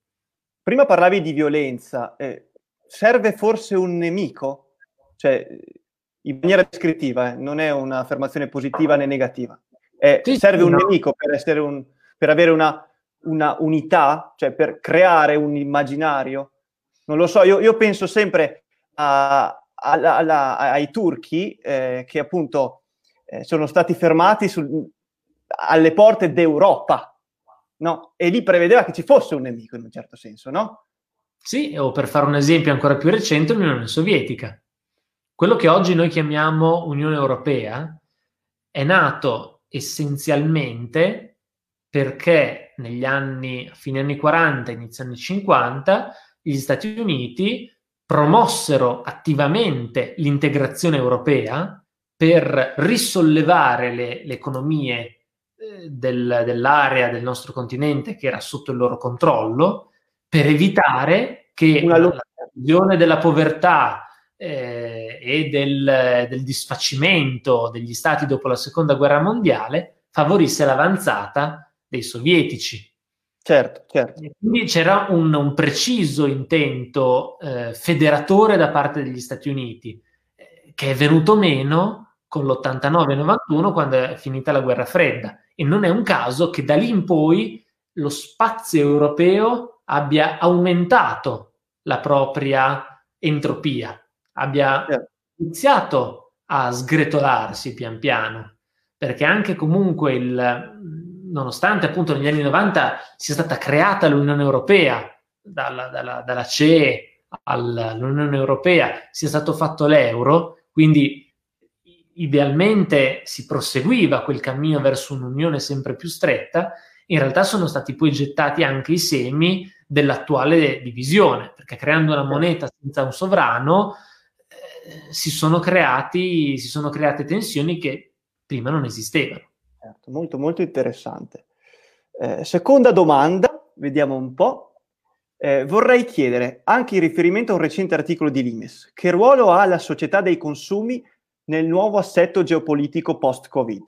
Prima parlavi di violenza, eh, serve forse un nemico? Cioè, in maniera descrittiva, eh, non è un'affermazione positiva né negativa. Eh, sì, serve sì, un no. nemico per, un, per avere una, una, unità, cioè per creare un immaginario? Non lo so, io, io penso sempre a, alla, alla, ai turchi eh, che appunto eh, sono stati fermati sul, alle porte d'Europa, no? E lì prevedeva che ci fosse un nemico in un certo senso, no? Sì, o per fare un esempio ancora più recente, l'Unione Sovietica. Quello che oggi noi chiamiamo Unione Europea è nato essenzialmente perché negli anni, fine anni 40, inizio anni 50, gli Stati Uniti promossero attivamente l'integrazione europea per risollevare le, le economie eh, del, dell'area del nostro continente che era sotto il loro controllo, per evitare che Una... la diffusione della povertà eh, e del, del disfacimento degli stati dopo la seconda guerra mondiale favorisse l'avanzata dei sovietici. Certo, certo. quindi c'era un, un preciso intento eh, federatore da parte degli Stati Uniti, eh, che è venuto meno con l'89-91 quando è finita la guerra fredda. E non è un caso che da lì in poi lo spazio europeo abbia aumentato la propria entropia, abbia certo. iniziato a sgretolarsi pian piano, perché anche comunque il nonostante appunto negli anni 90 sia stata creata l'Unione Europea, dalla, dalla, dalla CE all'Unione Europea, sia stato fatto l'euro, quindi idealmente si proseguiva quel cammino verso un'unione sempre più stretta, in realtà sono stati poi gettati anche i semi dell'attuale divisione, perché creando una moneta senza un sovrano eh, si, sono creati, si sono create tensioni che prima non esistevano. Certo, molto, molto interessante. Eh, seconda domanda, vediamo un po'. Eh, vorrei chiedere, anche in riferimento a un recente articolo di Limes, che ruolo ha la società dei consumi nel nuovo assetto geopolitico post-Covid?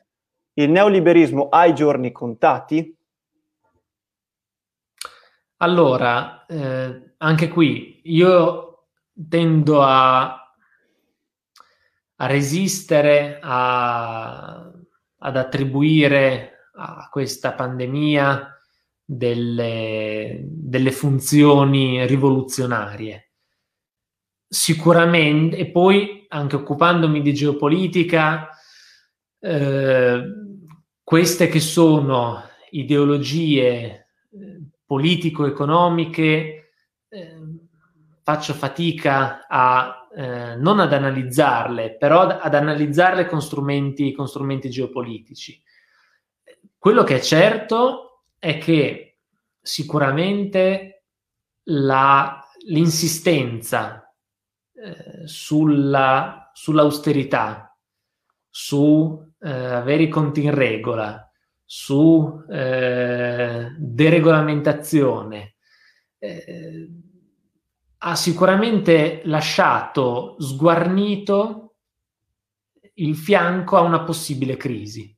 Il neoliberismo ha i giorni contati? Allora, eh, anche qui io tendo a, a resistere a ad attribuire a questa pandemia delle, delle funzioni rivoluzionarie. Sicuramente, e poi anche occupandomi di geopolitica, eh, queste che sono ideologie eh, politico-economiche, eh, faccio fatica a eh, non ad analizzarle, però ad, analizzarle con strumenti, con strumenti geopolitici. Quello che è certo è che sicuramente la, l'insistenza eh, sulla, sull'austerità, su eh, avere i conti in regola, su eh, deregolamentazione, eh, ha sicuramente lasciato sguarnito il fianco a una possibile crisi.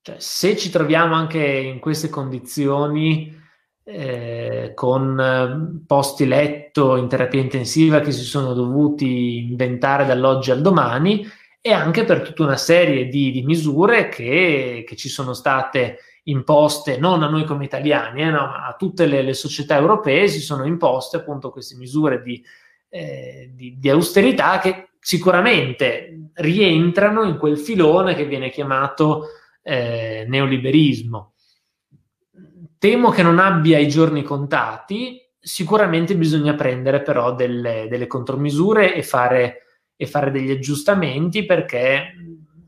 Cioè, se ci troviamo anche in queste condizioni eh, con eh, posti letto in terapia intensiva che si sono dovuti inventare dall'oggi al domani, è anche per tutta una serie di, di misure che, che ci sono state imposte non a noi come italiani, eh, no, ma a tutte le, le, società europee si sono imposte appunto queste misure di, eh, di, di, austerità che sicuramente rientrano in quel filone che viene chiamato eh, neoliberismo. Temo che non abbia i giorni contati, sicuramente bisogna prendere però delle, delle contromisure e fare, e fare, degli aggiustamenti perché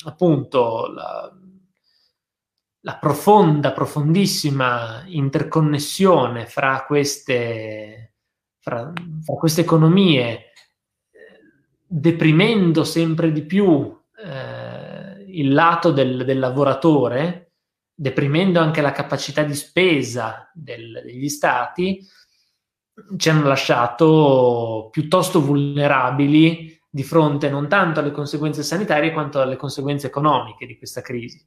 appunto la, la profonda, profondissima interconnessione fra queste, fra, fra queste economie, deprimendo sempre di più eh, il lato del, del, lavoratore, deprimendo anche la capacità di spesa del, degli stati, ci hanno lasciato piuttosto vulnerabili di fronte non tanto alle conseguenze sanitarie quanto alle conseguenze economiche di questa crisi.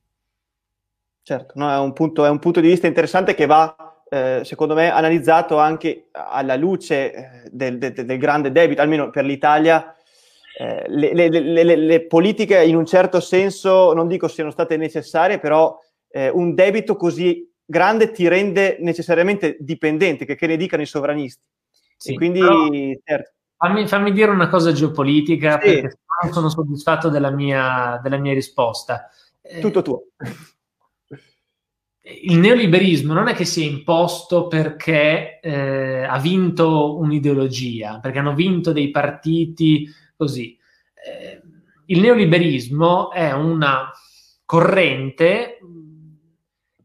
Certo, no, è, un punto, è, un punto, di vista interessante che va, eh, secondo me, analizzato anche alla luce eh, del, del, del grande debito, almeno per l'Italia. Eh, le, le, le, le, politiche in un certo senso, non dico siano state necessarie, però eh, un debito così grande ti rende necessariamente dipendente, che, che ne dicano i sovranisti. Sì, quindi, certo. fammi, fammi, dire una cosa geopolitica, sì. perché non sono soddisfatto della mia, della mia risposta. Tutto tuo il neoliberismo non è che si è imposto perché eh, ha vinto un'ideologia, perché hanno vinto dei partiti così. Eh, il neoliberismo è una corrente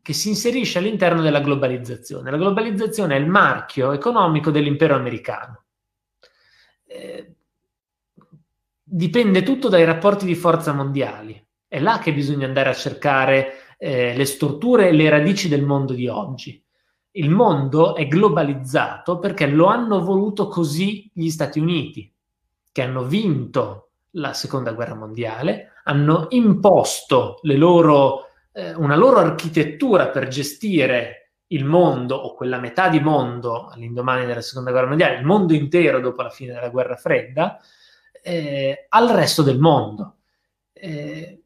che si inserisce all'interno della globalizzazione. La globalizzazione è il marchio economico dell'impero americano. Eh, dipende tutto dai rapporti di forza mondiali. È là che bisogna andare a cercare eh, le strutture e le radici del mondo di oggi. Il mondo è globalizzato perché lo hanno voluto così gli Stati Uniti. che hanno vinto la seconda guerra mondiale, hanno imposto loro, eh, una loro architettura per gestire il mondo o quella metà di mondo all'indomani della seconda guerra mondiale, il mondo intero dopo la fine della guerra fredda, eh, al resto del mondo. Eh,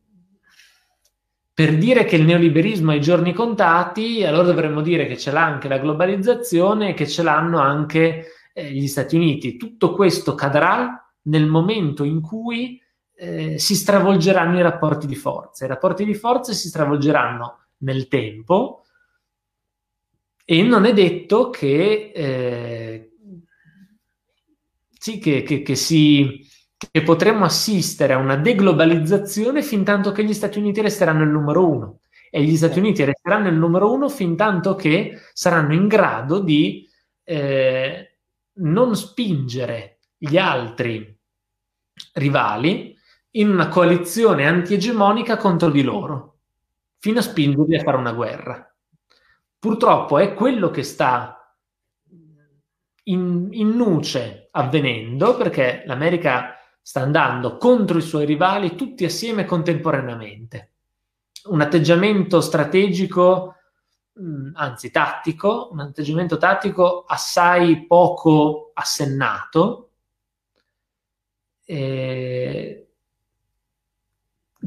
per dire che il neoliberismo ha i giorni contati, allora dovremmo dire che ce l'ha anche la globalizzazione e che ce l'hanno anche eh, gli Stati Uniti. Tutto questo cadrà nel momento in cui eh, si stravolgeranno i rapporti di forza. I rapporti di forza si stravolgeranno nel tempo e non è detto che, eh, sì, che, che, che si che potremmo assistere a una deglobalizzazione fin tanto che gli Stati Uniti resteranno il numero uno. E gli Stati Uniti resteranno il numero uno fin tanto che saranno in grado di eh, non spingere gli altri rivali in una coalizione antiegemonica contro di loro, fino a spingerli a fare una guerra. Purtroppo è quello che sta in, in nuce avvenendo, perché l'America sta andando contro i suoi rivali tutti assieme contemporaneamente. Un atteggiamento strategico, mh, anzi tattico, un atteggiamento tattico assai poco assennato, eh,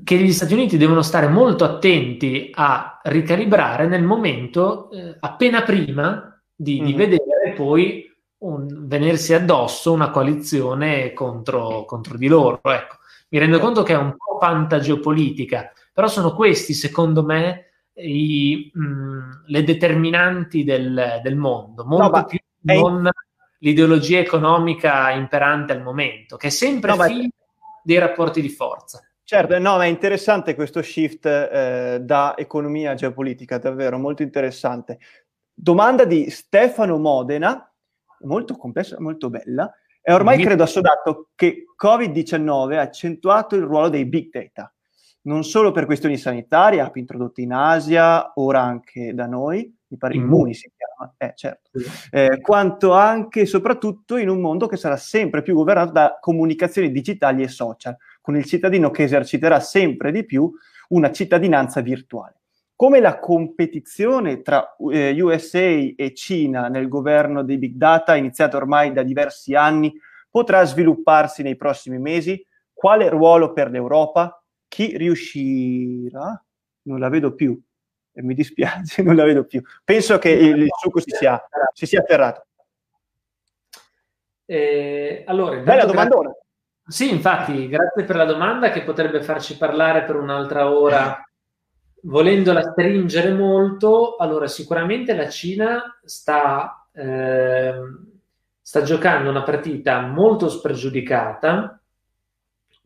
che gli Stati Uniti devono stare molto attenti a ricalibrare nel momento eh, appena prima di, mm. di vedere poi un, venersi addosso una coalizione contro, contro di loro. Ecco. Mi rendo conto che è un po' fanta geopolitica, però sono questi, secondo me, i, mh, le determinanti del, del mondo, molto no, più non è... l'ideologia economica imperante al momento, che è sempre no, figlio dei rapporti di forza. Certo, no, ma è interessante questo shift eh, da economia a geopolitica, davvero molto interessante. Domanda di Stefano Modena, molto complessa, molto bella, e ormai credo assodato che Covid-19 ha accentuato il ruolo dei big data, non solo per questioni sanitarie, app introdotte in Asia, ora anche da noi, mi pare mm. immuni si chiama, eh, certo, eh, quanto anche e soprattutto in un mondo che sarà sempre più governato da comunicazioni digitali e social, con il cittadino che eserciterà sempre di più una cittadinanza virtuale come la competizione tra eh, USA e Cina nel governo dei big data, iniziata ormai da diversi anni, potrà svilupparsi nei prossimi mesi? Quale ruolo per l'Europa? Chi riuscirà? Non la vedo più. E mi dispiace, [LAUGHS] non la vedo più. Penso che il, il succo si sia, si sia afferrato. Eh, allora, Bella domandona. Sì, infatti, grazie per la domanda che potrebbe farci parlare per un'altra ora volendola stringere molto, allora sicuramente la Cina sta, eh, sta giocando una partita molto spregiudicata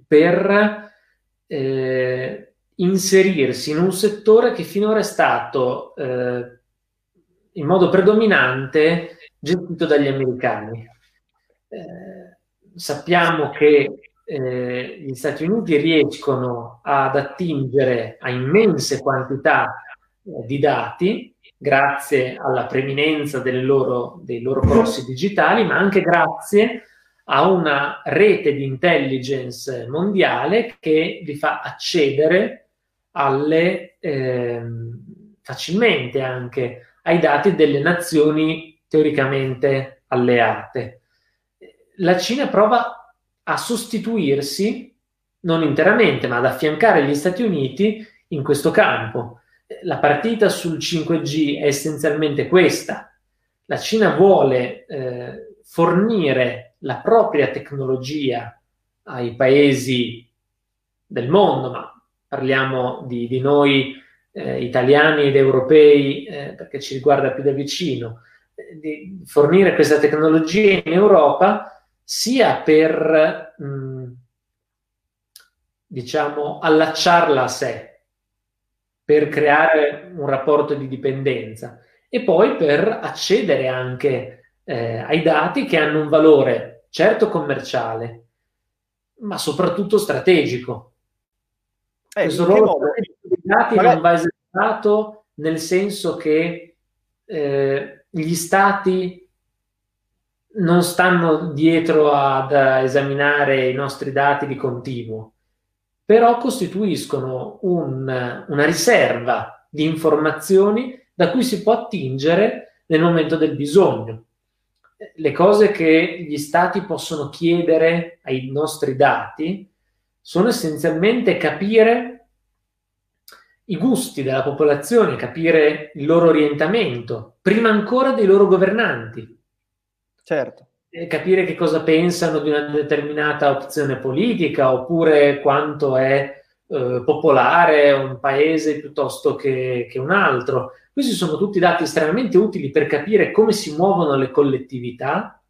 per eh, inserirsi in un settore che finora è stato eh, in modo predominante gestito dagli americani. Eh, sappiamo che eh, gli Stati Uniti riescono ad attingere a immense quantità eh, di dati grazie alla preminenza loro, dei loro corsi digitali, ma anche grazie a una rete di intelligence mondiale che li fa accedere alle, eh, facilmente anche ai dati delle nazioni teoricamente alleate. La Cina prova a sostituirsi, non interamente, ma ad affiancare gli Stati Uniti in questo campo. La partita sul 5G è essenzialmente questa. La Cina vuole eh, fornire la propria tecnologia ai paesi del mondo, ma parliamo di, di noi eh, italiani ed europei eh, perché ci riguarda più da vicino, eh, di fornire questa tecnologia in Europa sia per, mh, mm, diciamo, allacciarla a sé, per creare un rapporto di dipendenza e poi per accedere anche eh, ai dati che hanno un valore certo commerciale, ma soprattutto strategico. Eh, Questo ruolo dei dati Magari... non va esercitato nel senso che eh, gli stati non stanno dietro ad esaminare i nostri dati di continuo, però costituiscono un, una riserva di informazioni da cui si può attingere nel momento del bisogno. Le cose che gli stati possono chiedere ai nostri dati sono essenzialmente capire i gusti della popolazione, capire il loro orientamento, prima ancora dei loro governanti. Certo. Capire che cosa pensano di una determinata opzione politica oppure quanto è eh, popolare un paese piuttosto che, che un altro. Questi sono tutti dati estremamente utili per capire come si muovono le collettività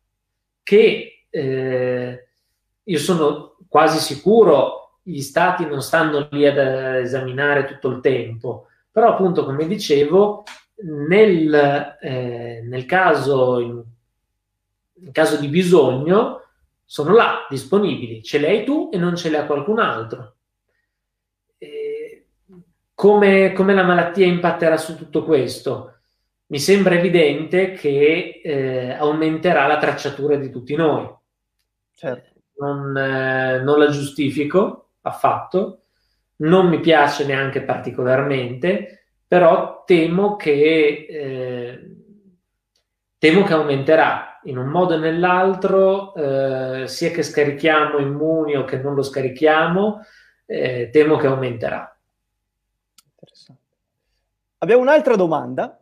che eh, io sono quasi sicuro gli stati non stanno lì ad esaminare tutto il tempo, però appunto come dicevo nel, eh, nel caso, in, in caso di bisogno sono là disponibili, ce le hai tu e non ce le ha qualcun altro. Come, come la malattia impatterà su tutto questo? Mi sembra evidente che eh, aumenterà la tracciatura di tutti noi. Certo. Non, eh, non la giustifico, affatto, non mi piace neanche particolarmente, però temo che, eh, temo che aumenterà in un modo o nell'altro, eh, sia che scarichiamo Immuni o che non lo scarichiamo, eh, temo che aumenterà. Abbiamo un'altra domanda.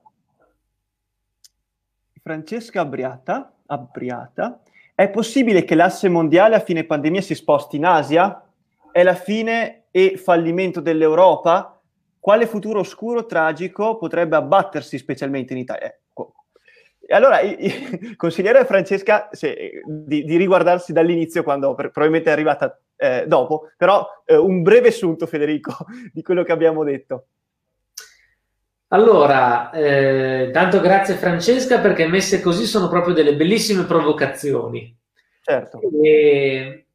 Francesca Abriata, Abriata, è possibile che l'asse mondiale a fine pandemia si sposti in Asia? è la fine e fallimento dell'Europa? Quale futuro oscuro, tragico potrebbe abbattersi specialmente in Italia? E allora [LAUGHS] consigliere a Francesca se, di, di, riguardarsi dall'inizio, quando per, probabilmente è arrivata eh, dopo, però eh, un breve assunto, Federico, [LAUGHS] di quello che abbiamo detto. Allora, eh, tanto grazie Francesca perché messe così sono proprio delle bellissime provocazioni. Certo. E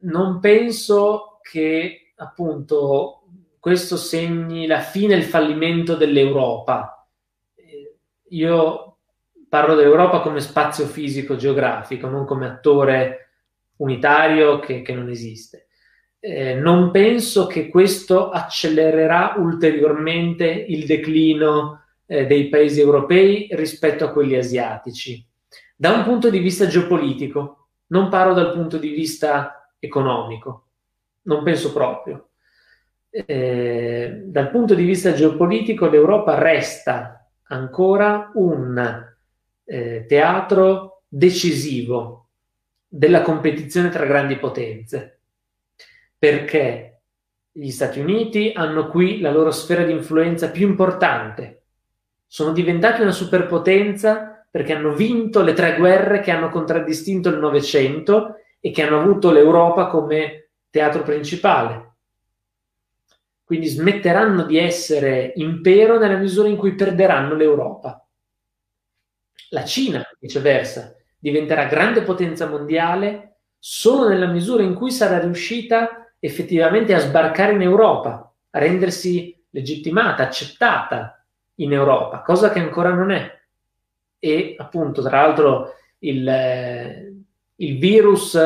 non penso che appunto questo segni la fine e il fallimento dell'Europa. Io parlo dell'Europa come spazio fisico geografico, non come attore unitario che, che non esiste. Eh, non penso che questo accelererà ulteriormente il declino eh, dei paesi europei rispetto a quelli asiatici. Da un punto di vista geopolitico, non parlo dal punto di vista economico. Non penso proprio. Eh, dal punto di vista geopolitico l'Europa resta ancora un eh, teatro decisivo della competizione tra grandi potenze, perché gli Stati Uniti hanno qui la loro sfera di influenza più importante, sono diventati una superpotenza perché hanno vinto le tre guerre che hanno contraddistinto il Novecento e che hanno avuto l'Europa come teatro principale. Quindi smetteranno di essere impero nella misura in cui perderanno l'Europa. La Cina, viceversa, diventerà grande potenza mondiale solo nella misura in cui sarà riuscita effettivamente a sbarcare in Europa, a rendersi legittimata, accettata in Europa, cosa che ancora non è. E appunto, tra l'altro, il, il virus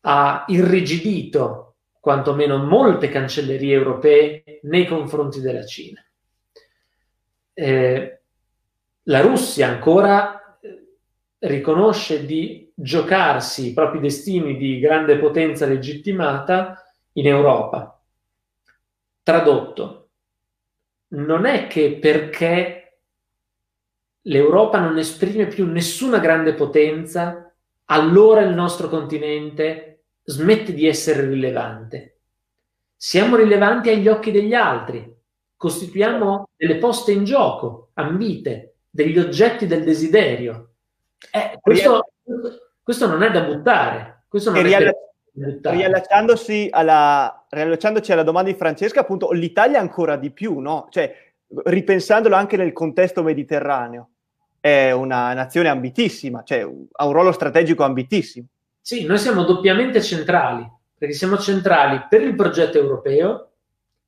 ha irrigidito quantomeno molte cancellerie europee nei confronti della Cina. Eh, la Russia ancora eh, riconosce di giocarsi i propri destini di grande potenza legittimata in Europa. Tradotto, non è che perché l'Europa non esprime più nessuna grande potenza allora il nostro continente smette di essere rilevante. Siamo rilevanti agli occhi degli altri, costituiamo delle poste in gioco, ambite, degli oggetti del desiderio. Eh, questo, questo, non è da buttare. Questo non è da buttare. Riallacciandosi alla, riallacciandoci alla domanda di Francesca, appunto, l'Italia ancora di più, no? Cioè, ripensandolo anche nel contesto mediterraneo è una nazione ambitissima, cioè ha un ruolo strategico ambitissimo. Sì, noi siamo doppiamente centrali, perché siamo centrali per il progetto europeo,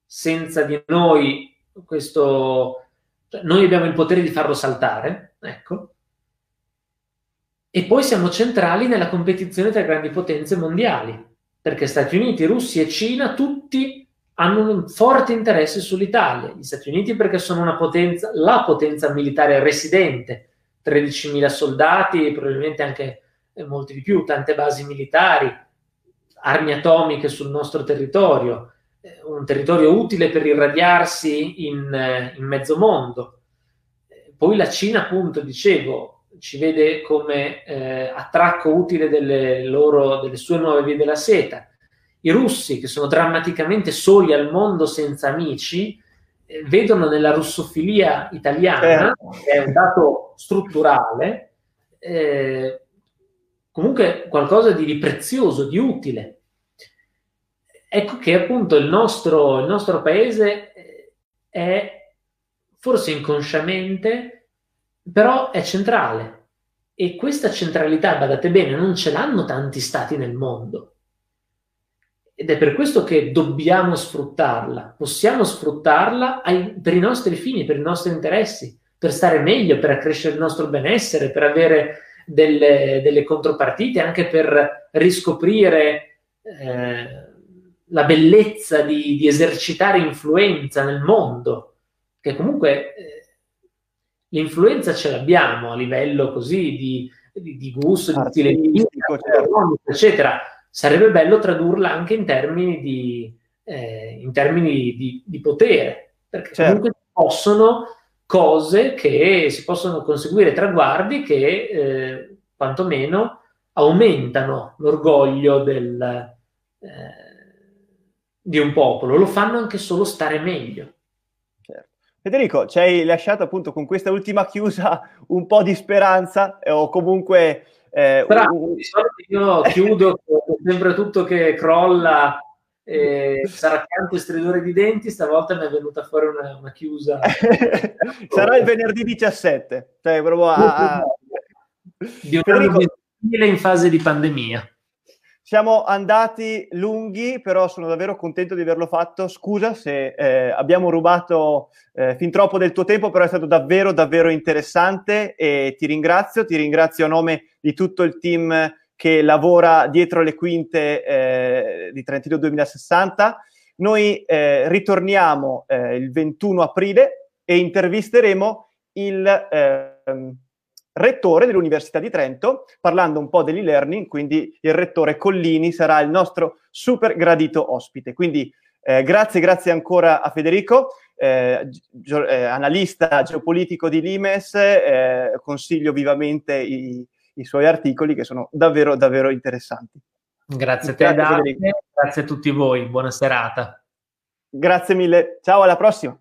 senza di noi questo... Cioè, noi abbiamo il potere di farlo saltare, ecco, E poi siamo centrali nella competizione tra grandi potenze mondiali, perché Stati Uniti, Russia e Cina tutti hanno un forte interesse sull'Italia. Gli Stati Uniti perché sono una potenza, la potenza militare residente, 13.000 soldati, probabilmente anche molti di più, tante basi militari, armi atomiche sul nostro territorio, eh, un territorio utile per irradiarsi in, eh, in mezzo mondo. Poi la Cina, appunto, dicevo, ci vede come eh, attracco utile delle, loro, delle sue nuove vie della seta. I russi, che sono drammaticamente soli al mondo senza amici, eh, vedono nella russofilia italiana, eh. che è un dato strutturale, eh, comunque qualcosa di, di, prezioso, di utile. Ecco che appunto il nostro, il nostro paese eh, è forse inconsciamente però è centrale. E questa centralità, badate bene, non ce l'hanno tanti stati nel mondo. Ed è per questo che dobbiamo sfruttarla. Possiamo sfruttarla ai, per i nostri fini, per i nostri interessi, per stare meglio, per accrescere il nostro benessere, per avere delle, delle contropartite, anche per riscoprire eh, la bellezza di, di, esercitare influenza nel mondo, che comunque eh, l'influenza ce l'abbiamo a livello così di, di, di gusto, di stile di vita, certo. eccetera. Sarebbe bello tradurla anche in termini di, eh, in termini di, di potere, perché certo. comunque possono cose che si possono conseguire traguardi che eh, quantomeno aumentano l'orgoglio del, eh, di un popolo, lo fanno anche solo stare meglio. Federico, ci hai lasciato appunto con questa ultima chiusa un po' di speranza eh, o comunque... Eh, Bravo, un... io chiudo sempre tutto che crolla e [LAUGHS] sarà canto e stridore di denti, stavolta mi è venuta fuori una, una chiusa. [LAUGHS] sarà il venerdì 17, cioè proprio a... Di Federico... in fase di pandemia. Siamo andati lunghi, però sono davvero contento di averlo fatto. Scusa se eh, abbiamo rubato eh, fin troppo del tuo tempo, però è stato davvero, davvero interessante e ti ringrazio. Ti ringrazio a nome di tutto il team che lavora dietro le quinte eh, di Trentino 2060. Noi eh, ritorniamo eh, il 21 aprile e intervisteremo il ehm, rettore dell'Università di Trento, parlando un po' dell'e-learning, quindi il rettore Collini sarà il nostro super gradito ospite. Quindi eh, grazie, grazie ancora a Federico, eh, eh, analista geopolitico di Limes, eh, consiglio vivamente i, i, suoi articoli che sono davvero, davvero interessanti. Grazie a te, grazie, grazie a tutti voi, buona serata. Grazie mille, ciao, alla prossima.